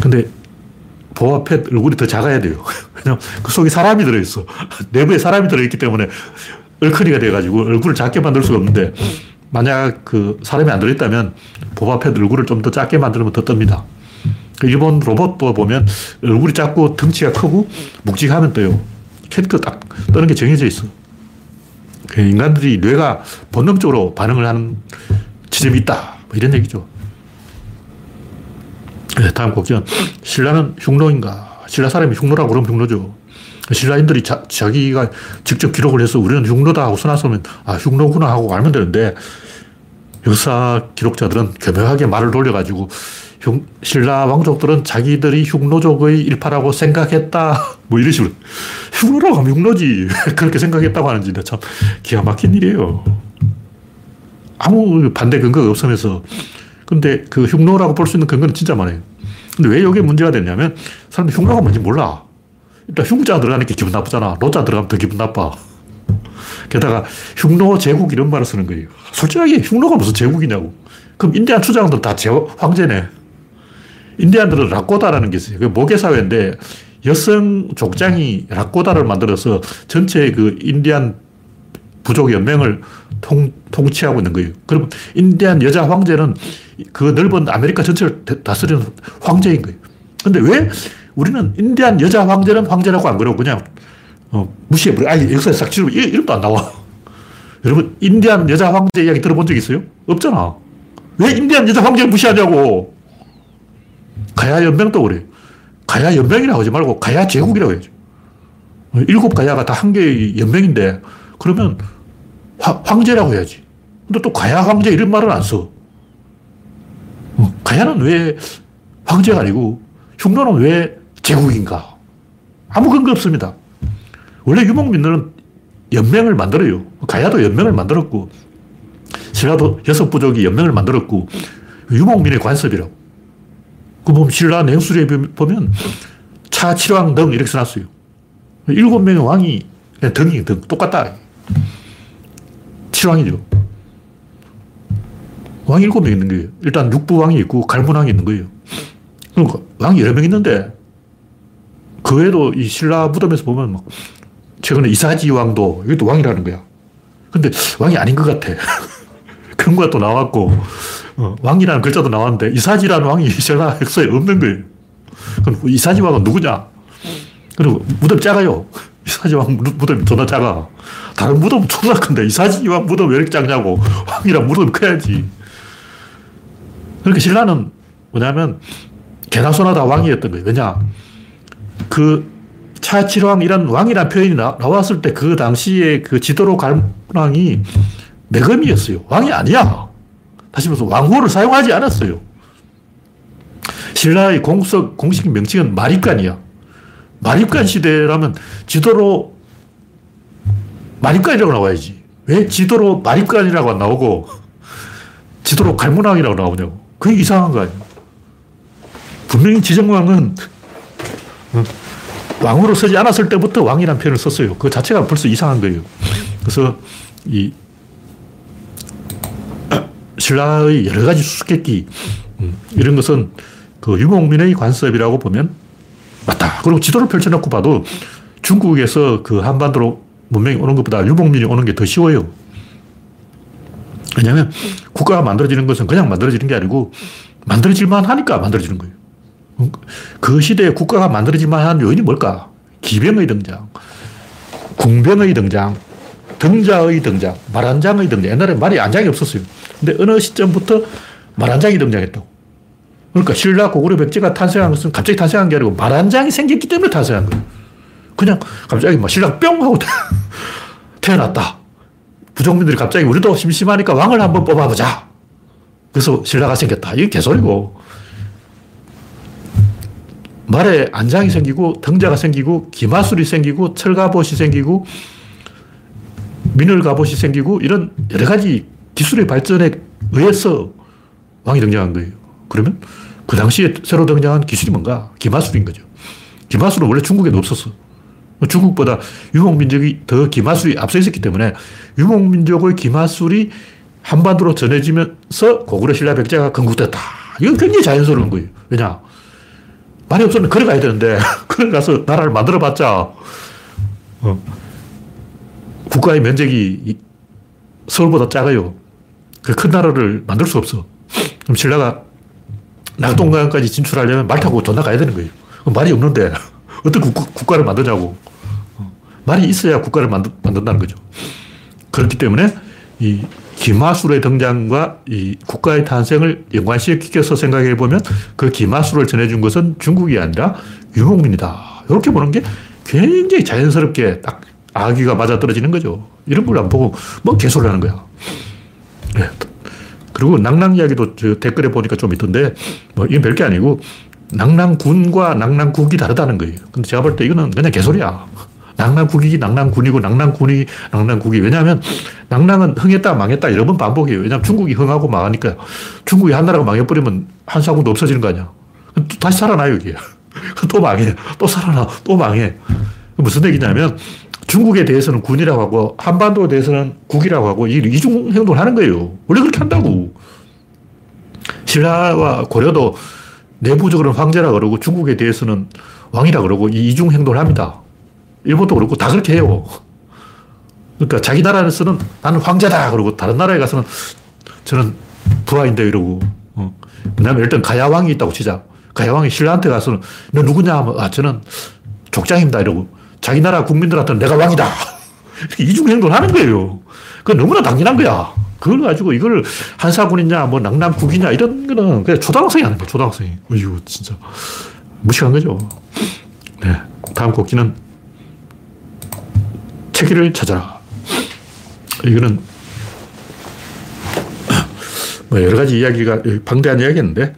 근데 보아 펫 얼굴이 더 작아야 돼요. *laughs* 왜냐면 그 속에 사람이 들어있어. *laughs* 내부에 사람이 들어있기 때문에 얼큰이가 돼가지고 얼굴을 작게 만들 수가 없는데 만약 그 사람이 안 들어있다면 보바펫 얼굴을 좀 더 작게 만들면 더 뜹니다. 그 일본 로봇도 보면 얼굴이 작고 덩치가 크고 묵직하면 떠요. 캐릭터 딱 뜨는 게 정해져 있어. 그 인간들이 뇌가 본능적으로 반응을 하는 지점이 있다. 뭐 이런 얘기죠. 네, 다음 곡지는 신라는 흉노인가? 신라 사람이 흉노라고 그러면 흉노죠. 신라인들이 자, 자기가 직접 기록을 해서 우리는 흉노다 하고 써놨으면 아 흉노구나 하고 알면 되는데 역사 기록자들은 교묘하게 말을 돌려가지고 흉, 신라 왕족들은 자기들이 흉노족의 일파라고 생각했다. *laughs* 뭐 이런 식으로. 흉노라고 하면 흉노지. *laughs* 그렇게 생각했다고 하는지 참 기가 막힌 일이에요. 아무 반대 근거가 없으면서. 근데 그 흉노라고 볼 수 있는 근거는 진짜 많아요. 근데 왜 이게 문제가 됐냐면 사람들이 흉노가 뭔지 몰라. 일단 흉자 들어가니까 기분 나쁘잖아. 노자 들어가면 더 기분 나빠. 게다가 흉노 제국 이런 말을 쓰는 거예요. 솔직하게 흉노가 무슨 제국이냐고. 그럼 인디안 추장들 다 제, 황제네. 인디안들은 라꼬다라는 게 있어요. 그 모계 사회인데 여성 족장이 라꼬다를 만들어서 전체 그 인디안 부족 연맹을 통, 통치하고 있는 거예요. 그럼 인디안 여자 황제는 그 넓은 아메리카 전체를 다스리는 황제인 거예요. 근데 왜 우리는 인디안 여자 황제는 황제라고 안 그러고 그냥 어, 무시해버려. 아니, 역사에 싹 치르면 이름도 안 나와. *laughs* 여러분, 인디안 여자 황제 이야기 들어본 적 있어요? 없잖아. 왜 인디안 여자 황제를 무시하냐고. 가야 연맹도 그래. 가야 연맹이라고 하지 말고 가야 제국이라고 해야죠. 일곱 가야가 다 한 개의 연맹인데 그러면 화, 황제라고 해야지. 근데 또 가야 황제 이런 말은 안 써. 어, 가야는 왜 황제가 아니고 흉노는 왜 제국인가? 아무 근거 없습니다. 원래 유목민들은 연맹을 만들어요. 가야도 연맹을 만들었고, 신라도 여섯 부족이 연맹을 만들었고, 유목민의 관습이라고. 그 보면 신라 내술에 보면 차 칠왕 등 이렇게 써놨어요. 일곱 명의 왕이 등이 등 똑같다. 칠왕이죠. 왕이 일곱 명 있는 거예요. 일단 육부왕이 있고 갈문왕이 있는 거예요. 그러니까 왕이 여러 명 있는데 그 외에도 이 신라 무덤에서 보면 막 최근에 이사지 왕도 이것도 왕이라는 거야. 근데 왕이 아닌 것 같아. *laughs* 그런 거가 또 나왔고 어, 왕이라는 글자도 나왔는데 이사지라는 왕이 *laughs* 신라 역사에 없는 거예요. 그럼 이사지 왕은 누구냐? 그리고 무덤 작아요. *laughs* 이사지 왕 무덤이 존나 작아. 다른 무덤 존나 큰데 이사지 왕 무덤 왜 이렇게 작냐고. 왕이랑 무덤이 커야지. 그러니까 신라는 뭐냐면 개나 소나 다 왕이었던 거예요. 왜냐? 그 차칠왕 이런 왕이라는 표현이 나, 왔을 때 그 당시에 그 지도로 갈왕이 매금이었어요. 왕이 아니야. 다시 말해서 왕호를 사용하지 않았어요. 신라의 공석, 공식 명칭은 마립간이야. 마립간 시대라면 지도로 마립간이라고 나와야지. 왜 지도로 마립간이라고 안 나오고 지도로 갈문왕이라고 나오냐고. 그게 이상한 거 아니에요. 분명히 지정왕은 어, 왕으로 서지 않았을 때부터 왕이라는 표현을 썼어요. 그 자체가 벌써 이상한 거예요. 그래서 이 신라의 여러 가지 수수께끼 음, 이런 것은 그 유목민의 관습이라고 보면 맞다. 그리고 지도를 펼쳐놓고 봐도 중국에서 그 한반도로 문명이 오는 것보다 유목민이 오는 게 더 쉬워요. 왜냐하면 국가가 만들어지는 것은 그냥 만들어지는 게 아니고 만들어질만 하니까 만들어지는 거예요. 그 시대에 국가가 만들어질만 한 요인이 뭘까? 기병의 등장, 궁병의 등장, 등자의 등장, 말한장의 등장. 옛날에 말이 안장이 없었어요. 근데 어느 시점부터 말한장이 등장했다고. 그러니까 신라 고구려 백제가 탄생한 것은 갑자기 탄생한 게 아니고 말한장이 생겼기 때문에 탄생한 거예요. 그냥 갑자기 막 신라 뿅 하고 태어났다. 부족민들이 갑자기 우리도 심심하니까 왕을 한번 뽑아보자. 그래서 신라가 생겼다. 이게 개소리고. 말에 안장이 생기고 등자가 생기고 기마술이 생기고 철갑옷이 생기고 민을 갑옷이 생기고 이런 여러 가지 기술의 발전에 의해서 왕이 등장한 거예요. 그러면 그 당시에 새로 등장한 기술이 뭔가? 기마술인 거죠. 기마술은 원래 중국에도 없었어. 중국보다 유목민족이 더 기마술이 앞서 있었기 때문에 유목민족의 기마술이 한반도로 전해지면서 고구려 신라 백제가 건국됐다. 이건 굉장히 자연스러운 거예요. 왜냐? 말이 없으면 걸어가야 되는데, *laughs* 걸어가서 나라를 만들어봤자, 어, 국가의 면적이 서울보다 작아요. 그 큰 나라를 만들 수 없어. 그럼 신라가 낙동강까지 진출하려면 말 타고 존나 가야 되는 거예요. 말이 없는데, *laughs* 어떤 국, 가를 만드냐고. 말이 있어야 국가를 만든, 만든 다는 거죠. 그렇기 때문에 이 기마술의 등장과 이 국가의 탄생을 연관시켜서 생각해 보면 그 기마술을 전해준 것은 중국이 아니라 유목민이다. 이렇게 보는 게 굉장히 자연스럽게 딱 아기가 맞아 떨어지는 거죠. 이런 걸 안 보고 뭐 개소를 하는 거야. 네. 그리고 낭낭 이야기도 저 댓글에 보니까 좀 있던데 뭐 이건 별게 아니고 낭낭군과 낭낭국이 다르다는 거예요. 근데 제가 볼 때 이거는 그냥 개소리야. 낭낭국이 낭낭군이고 낭낭군이 낭낭국이 왜냐하면 낭낭은 흥했다 망했다 여러 번 반복해요. 왜냐하면 중국이 흥하고 망하니까 중국이 한 나라가 망해버리면 한사군도 없어지는 거 아니야. 다시 살아나요 이게. *laughs* 또 망해. 또 살아나. 또 망해. 무슨 얘기냐면 중국에 대해서는 군이라고 하고 한반도에 대해서는 국이라고 하고 이중 행동을 하는 거예요. 원래 그렇게 한다고. 신라와 고려도 내부적으로는 황제라 그러고 중국에 대해서는 왕이라 그러고 이중 행동을 합니다. 일본도 그렇고 다 그렇게 해요. 그러니까 자기 나라에서는 나는 황제다 그러고 다른 나라에 가서는 저는 부하인데 이러고. 어. 왜냐면 일단 가야왕이 있다고 치자. 가야왕이 신라한테 가서는 너 누구냐 하면 아 저는 족장입니다 이러고 자기 나라 국민들한테는 내가 왕이다. *laughs* 이중행동을 하는 거예요. 그 너무나 당연한 거야. 그걸 가지고 이걸 한사군이냐, 뭐 낭남국이냐, 이런 거는 그냥 초등학생이 하는 거야, 초등학생이. 어휴, 진짜. 무식한 거죠. 네. 다음 곡기는 체기를 찾아라. 이거는 뭐 여러 가지 이야기가 방대한 이야기였는데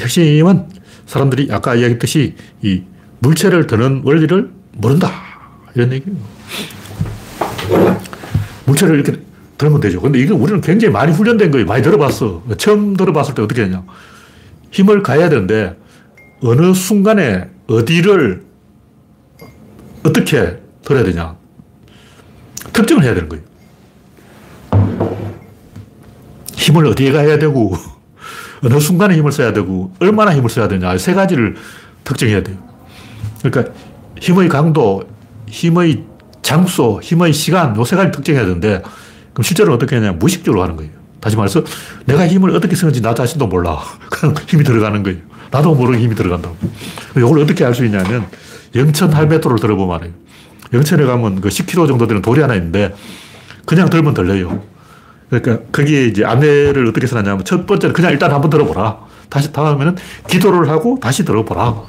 핵심은 사람들이 아까 이야기했듯이 이 물체를 드는 원리를 모른다. 이런 얘기예요. 물체를 이렇게 들으면 되죠. 근데 이거 우리는 굉장히 많이 훈련된 거예요. 많이 들어봤어. 처음 들어봤을 때 어떻게 했냐. 힘을 가해야 되는데 어느 순간에 어디를 어떻게 들어야 되냐. 특정을 해야 되는 거예요. 힘을 어디에 가야 되고 *laughs* 어느 순간에 힘을 써야 되고 얼마나 힘을 써야 되냐. 세 가지를 특정해야 돼요. 그러니까 힘의 강도, 힘의 장소, 힘의 시간, 요 세 가지 특정해야 되는데, 그럼 실제로 어떻게 하냐. 무의식적으로 하는 거예요. 다시 말해서 내가 힘을 어떻게 쓰는지 나 자신도 몰라. *laughs* 그냥 힘이 들어가는 거예요. 나도 모르게 힘이 들어간다고. 이걸 어떻게 알 수 있냐면, 영천 할배도를 들어보면 알아요. 영천에 가면 그 10km 정도 되는 돌이 하나 있는데, 그냥 들면 들려요. 그러니까 거기에 이제 안내를 어떻게 써놨냐면, 첫 번째는 그냥 일단 한번 들어보라. 다시 다음에는 기도를 하고 다시 들어보라.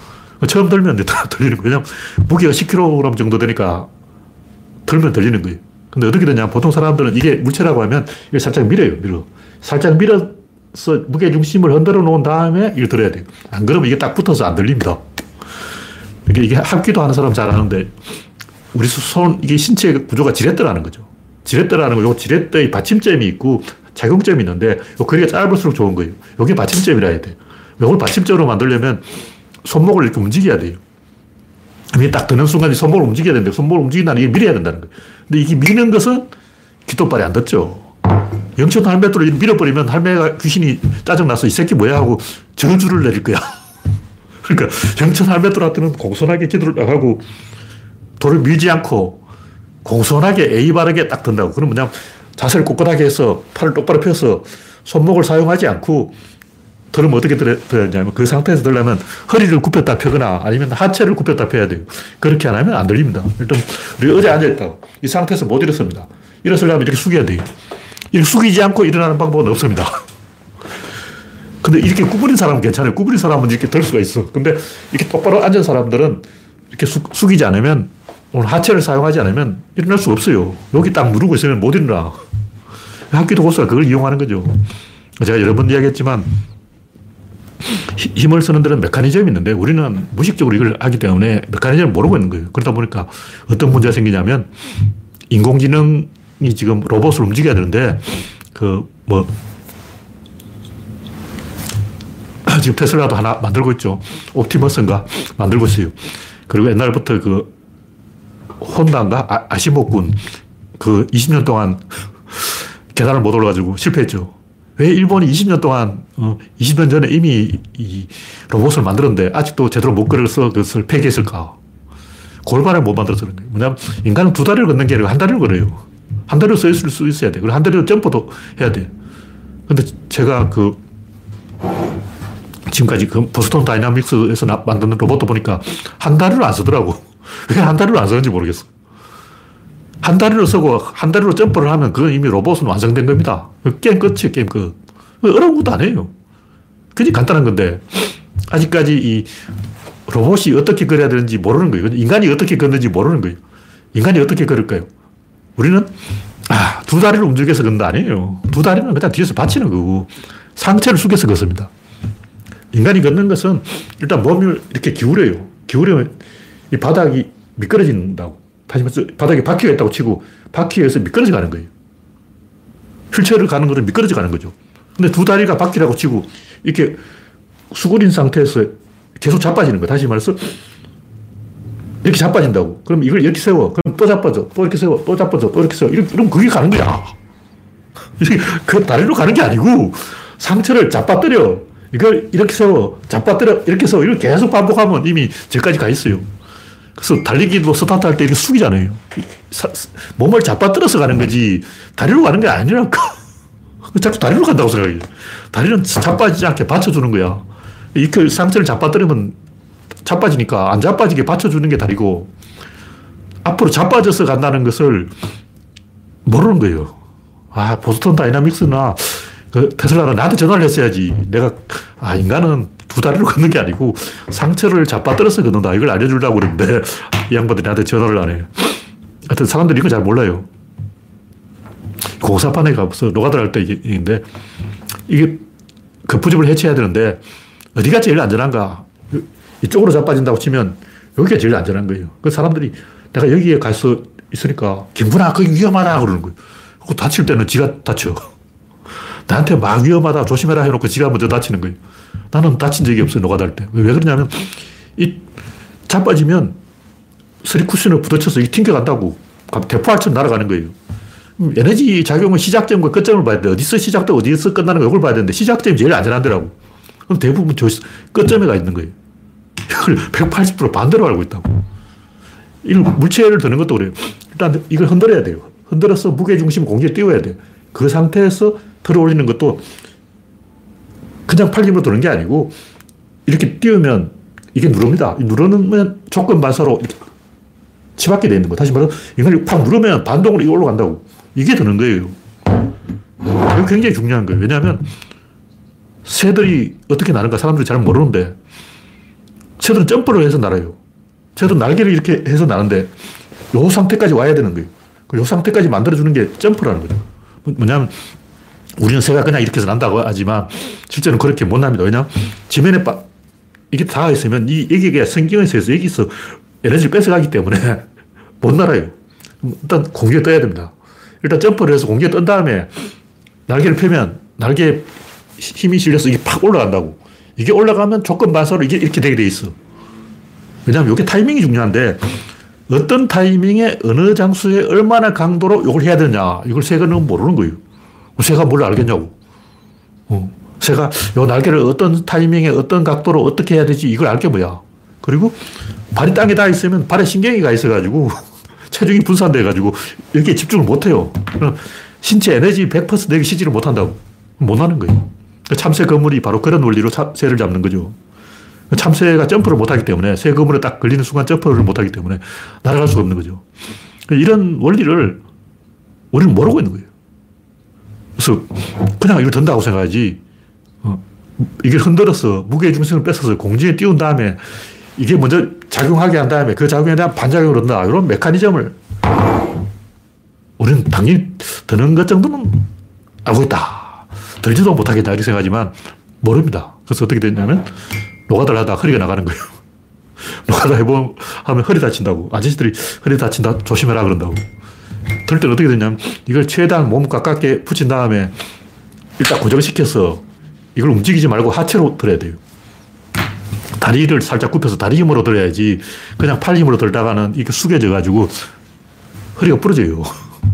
처음 들면 *laughs* 들리는 거예요. 무게가 10kg 정도 되니까 들면 들리는 거예요. 근데 어떻게 되냐. 보통 사람들은 이게 물체라고 하면 이걸 살짝 밀어요. 밀어. 살짝 밀어서 무게 중심을 흔들어 놓은 다음에 이걸 들어야 돼요. 안 그러면 이게 딱 붙어서 안 들립니다. 이게 합기도 하는 사람 잘 아는데 우리 손, 이게 신체 구조가 지렛대라는 거죠. 지렛대라는 거, 요 지렛대의 받침점이 있고 작용점이 있는데 요 거리가 짧을수록 좋은 거예요. 요게 받침점이라 해야 돼. 요걸 받침점으로 만들려면 손목을 이렇게 움직여야 돼요. 이게 딱 드는 순간 손목을 움직여야 되는데 손목을 움직인다는 게 밀어야 된다는 거예요. 근데 이게 미는 것은 깃도발이 안 닿죠. 영천 할매도를 밀어버리면 할매가 귀신이 짜증나서 이 새끼 뭐야 하고 저주를 내릴 거야. *laughs* 그러니까 영천 할매도한테는 공손하게 기도를 나가고 돌을 밀지 않고 공손하게 A 바르게 딱 든다고. 그럼 뭐냐 자세를 꼿꼿하게 해서 팔을 똑바로 펴서 손목을 사용하지 않고 들으면 어떻게 들었냐면 그 상태에서 들려면 허리를 굽혔다 펴거나 아니면 하체를 굽혔다 펴야 돼요. 그렇게 안 하면 안 들립니다. 일단 우리 어제 앉아있다고. 이 상태에서 못 일어섭니다. 일어서려면 이렇게 숙여야 돼요. 이렇게 숙이지 않고 일어나는 방법은 없습니다. *laughs* 근데 이렇게 구부린 사람은 괜찮아요. 구부린 사람은 이렇게 들 수가 있어. 근데 이렇게 똑바로 앉은 사람들은 이렇게 숙, 숙이지 않으면 오늘 하체를 사용하지 않으면 일어날 수 없어요. 여기 딱 누르고 있으면 못 일어나. 학기도 고수가 그걸 이용하는 거죠. 제가 여러 번 이야기했지만 힘을 쓰는 데는 메커니즘이 있는데 우리는 무식적으로 이걸 하기 때문에 메커니즘을 모르고 있는 거예요. 그러다 보니까 어떤 문제가 생기냐면 인공지능이 지금 로봇을 움직여야 되는데 그 뭐 지금 테슬라도 하나 만들고 있죠. 옵티머스인가 만들고 있어요. 그리고 옛날부터 그 혼다인가 아, 아시모군 그 20년 동안 계단을 못 올라가지고 실패했죠. 왜 일본이 20년 동안, 어, 20년 전에 이미 이 로봇을 만들었는데 아직도 제대로 못 걸어서 그것을 폐기했을까? 골반을 못 만들어서 그런 거예요. 뭐냐면 인간은 두 다리를 걷는 게 아니라 한 다리를 걸어요. 한 다리로 서 있을 수 있어야 돼. 그리고 한 다리로 점프도 해야 돼. 근데 제가 그 지금까지 그 보스턴 다이나믹스에서 만드는 로봇도 보니까 한 다리를 안 쓰더라고. 왜 한 다리를 안 쓰는지 모르겠어. 한 다리로 서고 한 다리로 점프를 하면 그건 이미 로봇은 완성된 겁니다. 게임 끝이에요, 게임 끝. 어려운 것도 아니에요. 그냥 간단한 건데, 아직까지 이 로봇이 어떻게 그려야 되는지 모르는 거예요. 인간이 어떻게 걷는지 모르는 거예요. 인간이 어떻게 걸을까요? 우리는, 아, 두 다리를 움직여서 걷는 거 아니에요. 두 다리는 그냥 뒤에서 받치는 거고, 상체를 숙여서 걷습니다. 인간이 걷는 것은 일단 몸을 이렇게 기울여요. 기울이면 이 바닥이 미끄러진다고. 다시 말해서 바닥에 바퀴가 있다고 치고 바퀴에서 미끄러져 가는 거예요. 휠체어를 가는 거는 미끄러져 가는 거죠. 근데 두 다리가 바퀴라고 치고 이렇게 수그린 상태에서 계속 자빠지는 거예요. 다시 말해서 이렇게 자빠진다고. 그럼 이걸 이렇게 세워. 그럼 또 자빠져. 또 이렇게 세워. 또 자빠져. 또 이렇게 세워. 이렇게, 그럼 그게 가는 거야. 그 다리로 가는 게 아니고 상체를 자빠뜨려. 이걸 이렇게 세워. 자빠뜨려. 이렇게 세워. 이걸 계속 반복하면 이미 저기까지 가 있어요. 그래서 달리기도 스타트 할 때 이렇게 숙이잖아요. 몸을 자빠뜨려서 가는 거지, 다리로 가는 게 아니라니까. *laughs* 자꾸 다리로 간다고 생각해. 다리는 자빠지지 않게 받쳐주는 거야. 이렇게 상체를 잡아들으면 자빠지니까 안 자빠지게 받쳐주는 게 다리고, 앞으로 자빠져서 간다는 것을 모르는 거예요. 아, 보스턴 다이나믹스나 그 테슬라는 나한테 전화를 했어야지. 내가, 아, 인간은 두 다리로 *laughs* 걷는 게 아니고 상체를 잡아떨어서 걷는다. 이걸 알려주려고 그러는데 이 양반들이 나한테 전화를 안 해요. 하여튼 사람들이 이거 잘 몰라요. 공사판에 가서 노가다 할 때인데 이게 급부집을 해체해야 되는데 어디가 제일 안전한가? 이쪽으로 자빠진다고 치면 여기가 제일 안전한 거예요. 그 사람들이 내가 여기에 갈 수 있으니까 김구나 거기 위험하다 그러는 거예요. 그 다칠 때는 지가 다쳐. 나한테 막 위험하다 조심해라 해놓고 지가 먼저 다치는 거예요. 나는 다친 적이 없어요, 노가다 때. 왜 그러냐면, 이 자빠지면 스리 쿠션을 부딪혀서 이 튕겨간다고. 대포알처럼 날아가는 거예요. 에너지 작용은 시작점과 끝점을 봐야 돼. 어디서 시작되고 어디서 끝나는 거 이걸 봐야 되는데 시작점이 제일 안전한 데라고. 그럼 대부분 저 끝점에 가 있는 거예요. 이걸 *laughs* 180% 반대로 알고 있다고. 이걸 물체를 드는 것도 그래요. 일단 이걸 흔들어야 돼요. 흔들어서 무게중심 공기에 띄워야 돼. 그 상태에서 들어 올리는 것도 그냥 팔림으로 도는 게 아니고 이렇게 띄우면 이게 누릅니다. 누르면 조건 반사로 치받게 되는 거. 다시 말해서 인간이 팍 누르면 반동으로 이 올라간다고. 이게 드는 거예요. 이거 굉장히 중요한 거예요. 왜냐하면 새들이 어떻게 나는가 사람들이 잘 모르는데 새들은 점프를 해서 날아요. 새들은 날개를 이렇게 해서 나는데 요 상태까지 와야 되는 거예요. 요 상태까지 만들어주는 게 점프라는 거죠. 뭐냐면 우리는 새가 그냥 이렇게 해서 난다고 하지만 실제로는 그렇게 못 납니다. 왜냐 지면에 빠, 이게 닿아 있으면 이 여기가 성경에서 여기서 에너지를 뺏어가기 때문에 *laughs* 못 날아요. 일단 공중에 떠야 됩니다. 일단 점프를 해서 공기에 뜬 다음에 날개를 펴면 날개에 힘이 실려서 이게 팍 올라간다고. 이게 올라가면 조건 반사로 이게 이렇게 되게 돼 있어. 왜냐하면 이게 타이밍이 중요한데 어떤 타이밍에 어느 장소에 얼마나 강도로 이걸 해야 되냐 이걸 새가는 모르는 거예요. 새가 뭘 알겠냐고. 어. 새가 요 날개를 어떤 타이밍에 어떤 각도로 어떻게 해야 되지 이걸 알게 뭐야. 그리고 발이 땅에 닿아 있으면 발에 신경이 가 있어가지고 *laughs* 체중이 분산돼가지고 이렇게 집중을 못해요. 신체 에너지 100% 내기 시지를 못한다고. 못하는 거예요. 참새 거물이 바로 그런 원리로 새를 잡는 거죠. 참새가 점프를 못하기 때문에 새 그물에 딱 걸리는 순간 점프를 못하기 때문에 날아갈 수가 없는 거죠. 이런 원리를 우리는 모르고 있는 거예요. 그래서 그냥 이걸 든다고 생각하지. 어, 이게 흔들어서 무게 중심을 뺏어서 공중에 띄운 다음에 이게 먼저 작용하게 한 다음에 그 작용에 대한 반작용을 한다. 이런 메커니즘을 우리는 당연히 드는 것 정도는 알고 있다. 들지도 못하겠다. 이렇게 생각하지만 모릅니다. 그래서 어떻게 됐냐면 노가다를 하다 허리가 나가는 거예요. *laughs* 노가다 해보면 허리 다친다고. 아저씨들이 허리 다친다 조심해라 그런다고. 들 때는 어떻게 되냐면 이걸 최대한 몸 가깝게 붙인 다음에 일단 고정시켜서 이걸 움직이지 말고 하체로 들어야 돼요. 다리를 살짝 굽혀서 다리 힘으로 들어야지 그냥 팔 힘으로 들다가는 이게 숙여져 가지고 허리가 부러져요.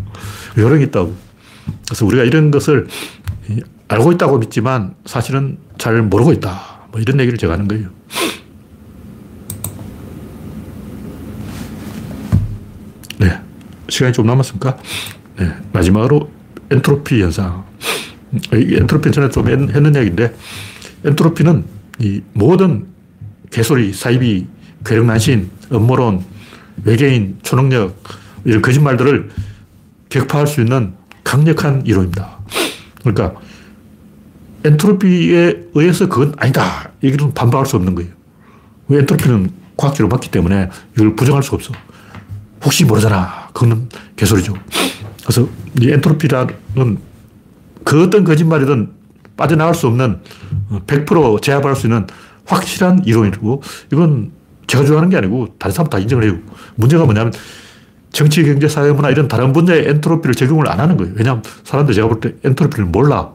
*laughs* 요령이 있다고. 그래서 우리가 이런 것을 알고 있다고 믿지만 사실은 잘 모르고 있다. 뭐 이런 얘기를 제가 하는 거예요. 네. 시간이 좀 남았습니까? 네. 마지막으로 엔트로피 현상. 이 엔트로피 전에 좀 했는 얘기인데, 엔트로피는 이 모든 개소리, 사이비, 괴력난신, 음모론, 외계인, 초능력, 이런 거짓말들을 격파할 수 있는 강력한 이론입니다. 그러니까 엔트로피에 의해서 그건 아니다. 이기는 반박할 수 없는 거예요. 왜 엔트로피는 과학적으로 맞기 때문에 이걸 부정할 수가 없어. 혹시 모르잖아. 그거는 개소리죠. 그래서 이 엔트로피라는 그 어떤 거짓말이든 빠져나갈 수 없는 100% 제압할 수 있는 확실한 이론이고 이건 제가 주장하는 게 아니고 다른 사람 다 인정을 해요. 문제가 뭐냐면 정치, 경제, 사회, 문화 이런 다른 분야의 엔트로피를 적용을 안 하는 거예요. 왜냐하면 사람들 제가 볼 때 엔트로피를 몰라.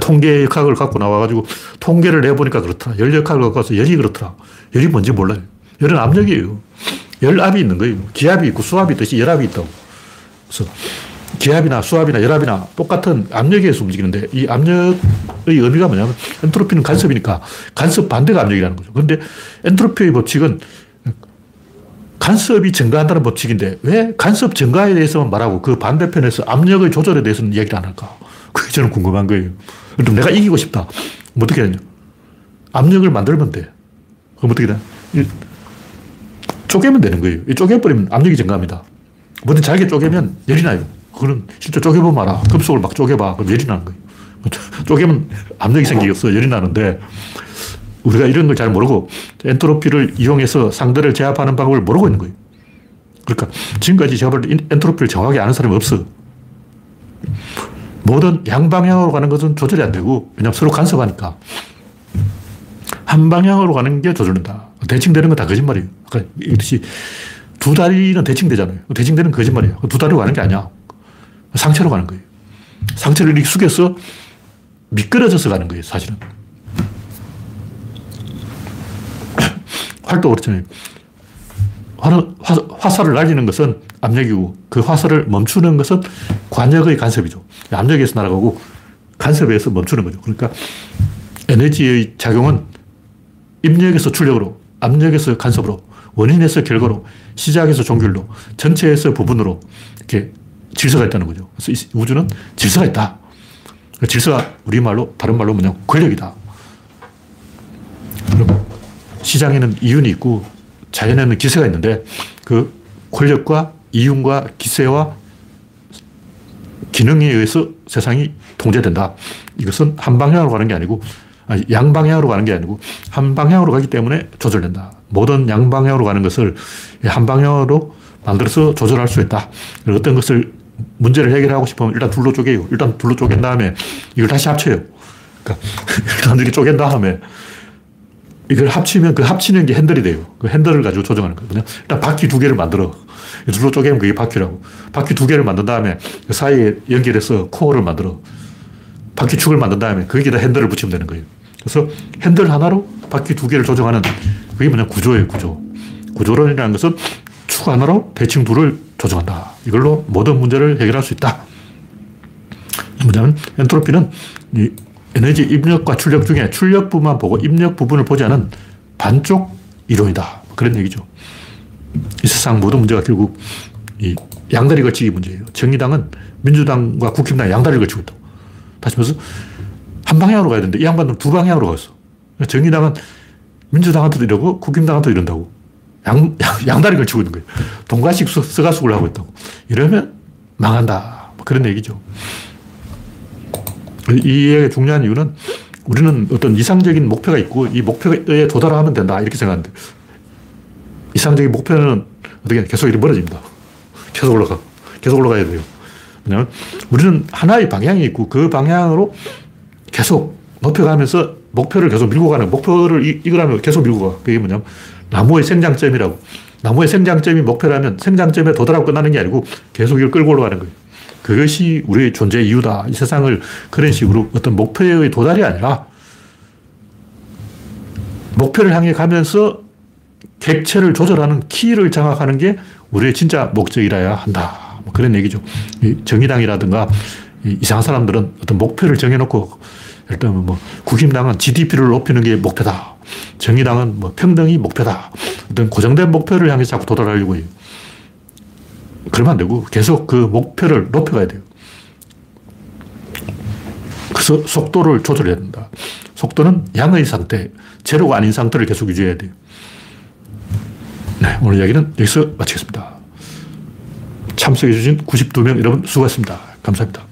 통계 역학을 갖고 나와가지고 통계를 내보니까 그렇더라. 열 역학을 갖고 와서 열이 그렇더라. 열이 뭔지 몰라요. 열은 압력이에요. 열압이 있는 거예요. 기압이 있고 수압이 있듯이 열압이 있다고. 그래서 기압이나 수압이나 열압이나 똑같은 압력에서 움직이는데 이 압력의 의미가 뭐냐면 엔트로피는 간섭이니까 간섭 반대가 압력이라는 거죠. 그런데 엔트로피의 법칙은 간섭이 증가한다는 법칙인데 왜 간섭 증가에 대해서만 말하고 그 반대편에서 압력의 조절에 대해서는 이야기를 안 할까? 그게 저는 궁금한 거예요. 그럼 내가 이기고 싶다. 뭐 어떻게 하냐. 압력을 만들면 돼. 그럼 어떻게 돼? 쪼개면 되는 거예요. 쪼개버리면 압력이 증가합니다. 뭐든 잘게 쪼개면 열이 나요. 그거는 실제 쪼개보면 알아. 금속을 막 쪼개봐. 그럼 열이 나는 거예요. *laughs* 쪼개면 압력이 생기겠어. 열이 나는데 우리가 이런 걸 잘 모르고 엔트로피를 이용해서 상대를 제압하는 방법을 모르고 있는 거예요. 그러니까 지금까지 제가 볼때 엔트로피를 정확하게 아는 사람이 없어. 모든 양방향으로 가는 것은 조절이 안 되고, 왜냐면 서로 간섭하니까. 한 방향으로 가는 게 조절된다. 대칭 되는 건 다 거짓말이에요. 아까 이듯이 두 다리는 대칭 되잖아요. 대칭 되는 거짓말이에요. 두 다리로 가는 게 아니야. 상체로 가는 거예요. 상체를 이렇게 숙여서 미끄러져서 가는 거예요, 사실은. 활도 그렇잖아요. 화, 살을 날리는 것은 압력이고 그 화살을 멈추는 것은 관역의 간섭이죠. 압력에서 날아가고 간섭에서 멈추는 거죠. 그러니까 에너지의 작용은 입력에서 출력으로, 압력에서 간섭으로, 원인에서 결과로, 시작에서 종결로, 전체에서 부분으로 이렇게 질서가 있다는 거죠. 그래서 우주는 질서가 있다. 질서가 우리말로, 다른 말로 뭐냐 권력이다. 그럼 시장에는 이윤이 있고 자연에는 기세가 있는데 그 권력과 이윤과 기세와 기능에 의해서 세상이 통제된다. 이것은 한 방향으로 가는 게 아니고 양방향으로 가는 게 아니고 한 방향으로 가기 때문에 조절된다. 모든 양방향으로 가는 것을 한 방향으로 만들어서 조절할 수 있다. 어떤 것을 문제를 해결하고 싶으면 일단 둘로 쪼개요. 일단 둘로 쪼갠 다음에 이걸 다시 합쳐요. 그러니까 *laughs* 일단 이렇게 쪼갠 다음에 이걸 합치면 그 합치는 게 핸들이 돼요. 그 핸들을 가지고 조정하는 거거든요. 일단 바퀴 두 개를 만들어. 둘로 쪼개면 그게 바퀴라고. 바퀴 두 개를 만든 다음에 그 사이에 연결해서 코어를 만들어. 바퀴축을 만든 다음에 거기다 핸들을 붙이면 되는 거예요. 그래서 핸들 하나로 바퀴 두 개를 조정하는 그게 뭐냐 구조예요, 구조. 구조론이라는 것은 축 하나로 대칭 둘을 조정한다. 이걸로 모든 문제를 해결할 수 있다. 뭐냐면 엔트로피는 이 에너지 입력과 출력 중에 출력 부분만 보고 입력 부분을 보지 않은 반쪽 이론이다. 그런 얘기죠. 이 세상 모든 문제가 결국 이 양다리 걸치기 문제예요. 정의당은 민주당과 국힘당 양다리를 걸치고 있다. 다시 말해서 한 방향으로 가야 되는데 이 양반은 두 방향으로 갔어. 정의당은 민주당한테도 이러고 국힘당한테도 이런다고. 양, 양, 다리 걸치고 있는 거예요. 동가식 서가숙을 하고 있다고. 이러면 망한다. 뭐 그런 얘기죠. 이에 중요한 이유는 우리는 어떤 이상적인 목표가 있고 이 목표에 도달하면 된다. 이렇게 생각하는데 이상적인 목표는 어떻게 계속 이렇게 멀어집니다. 계속 올라가. 계속 올라가야 돼요. 왜냐면 우리는 하나의 방향이 있고 그 방향으로 계속 높여가면서 목표를 계속 밀고 가는 목표를 이, 이거라면 계속 밀고 가. 그게 뭐냐면 나무의 생장점이라고. 나무의 생장점이 목표라면 생장점에 도달하고 끝나는 게 아니고 계속 이걸 끌고 올라가는 거예요. 그것이 우리의 존재 이유다. 이 세상을 그런 식으로 어떤 목표의 도달이 아니라 목표를 향해 가면서 객체를 조절하는 키를 장악하는 게 우리의 진짜 목적이라야 한다. 뭐 그런 얘기죠. 정의당이라든가 이상한 사람들은 어떤 목표를 정해놓고 일단 뭐 국힘당은 GDP를 높이는 게 목표다. 정의당은 뭐 평등이 목표다. 어떤 고정된 목표를 향해 자꾸 도달하려고 해요. 그러면 안 되고 계속 그 목표를 높여가야 돼요. 그래서 속도를 조절해야 된다. 속도는 양의 상태, 제로가 아닌 상태를 계속 유지해야 돼요. 네, 오늘 이야기는 여기서 마치겠습니다. 참석해주신 92명 여러분 수고하셨습니다. 감사합니다.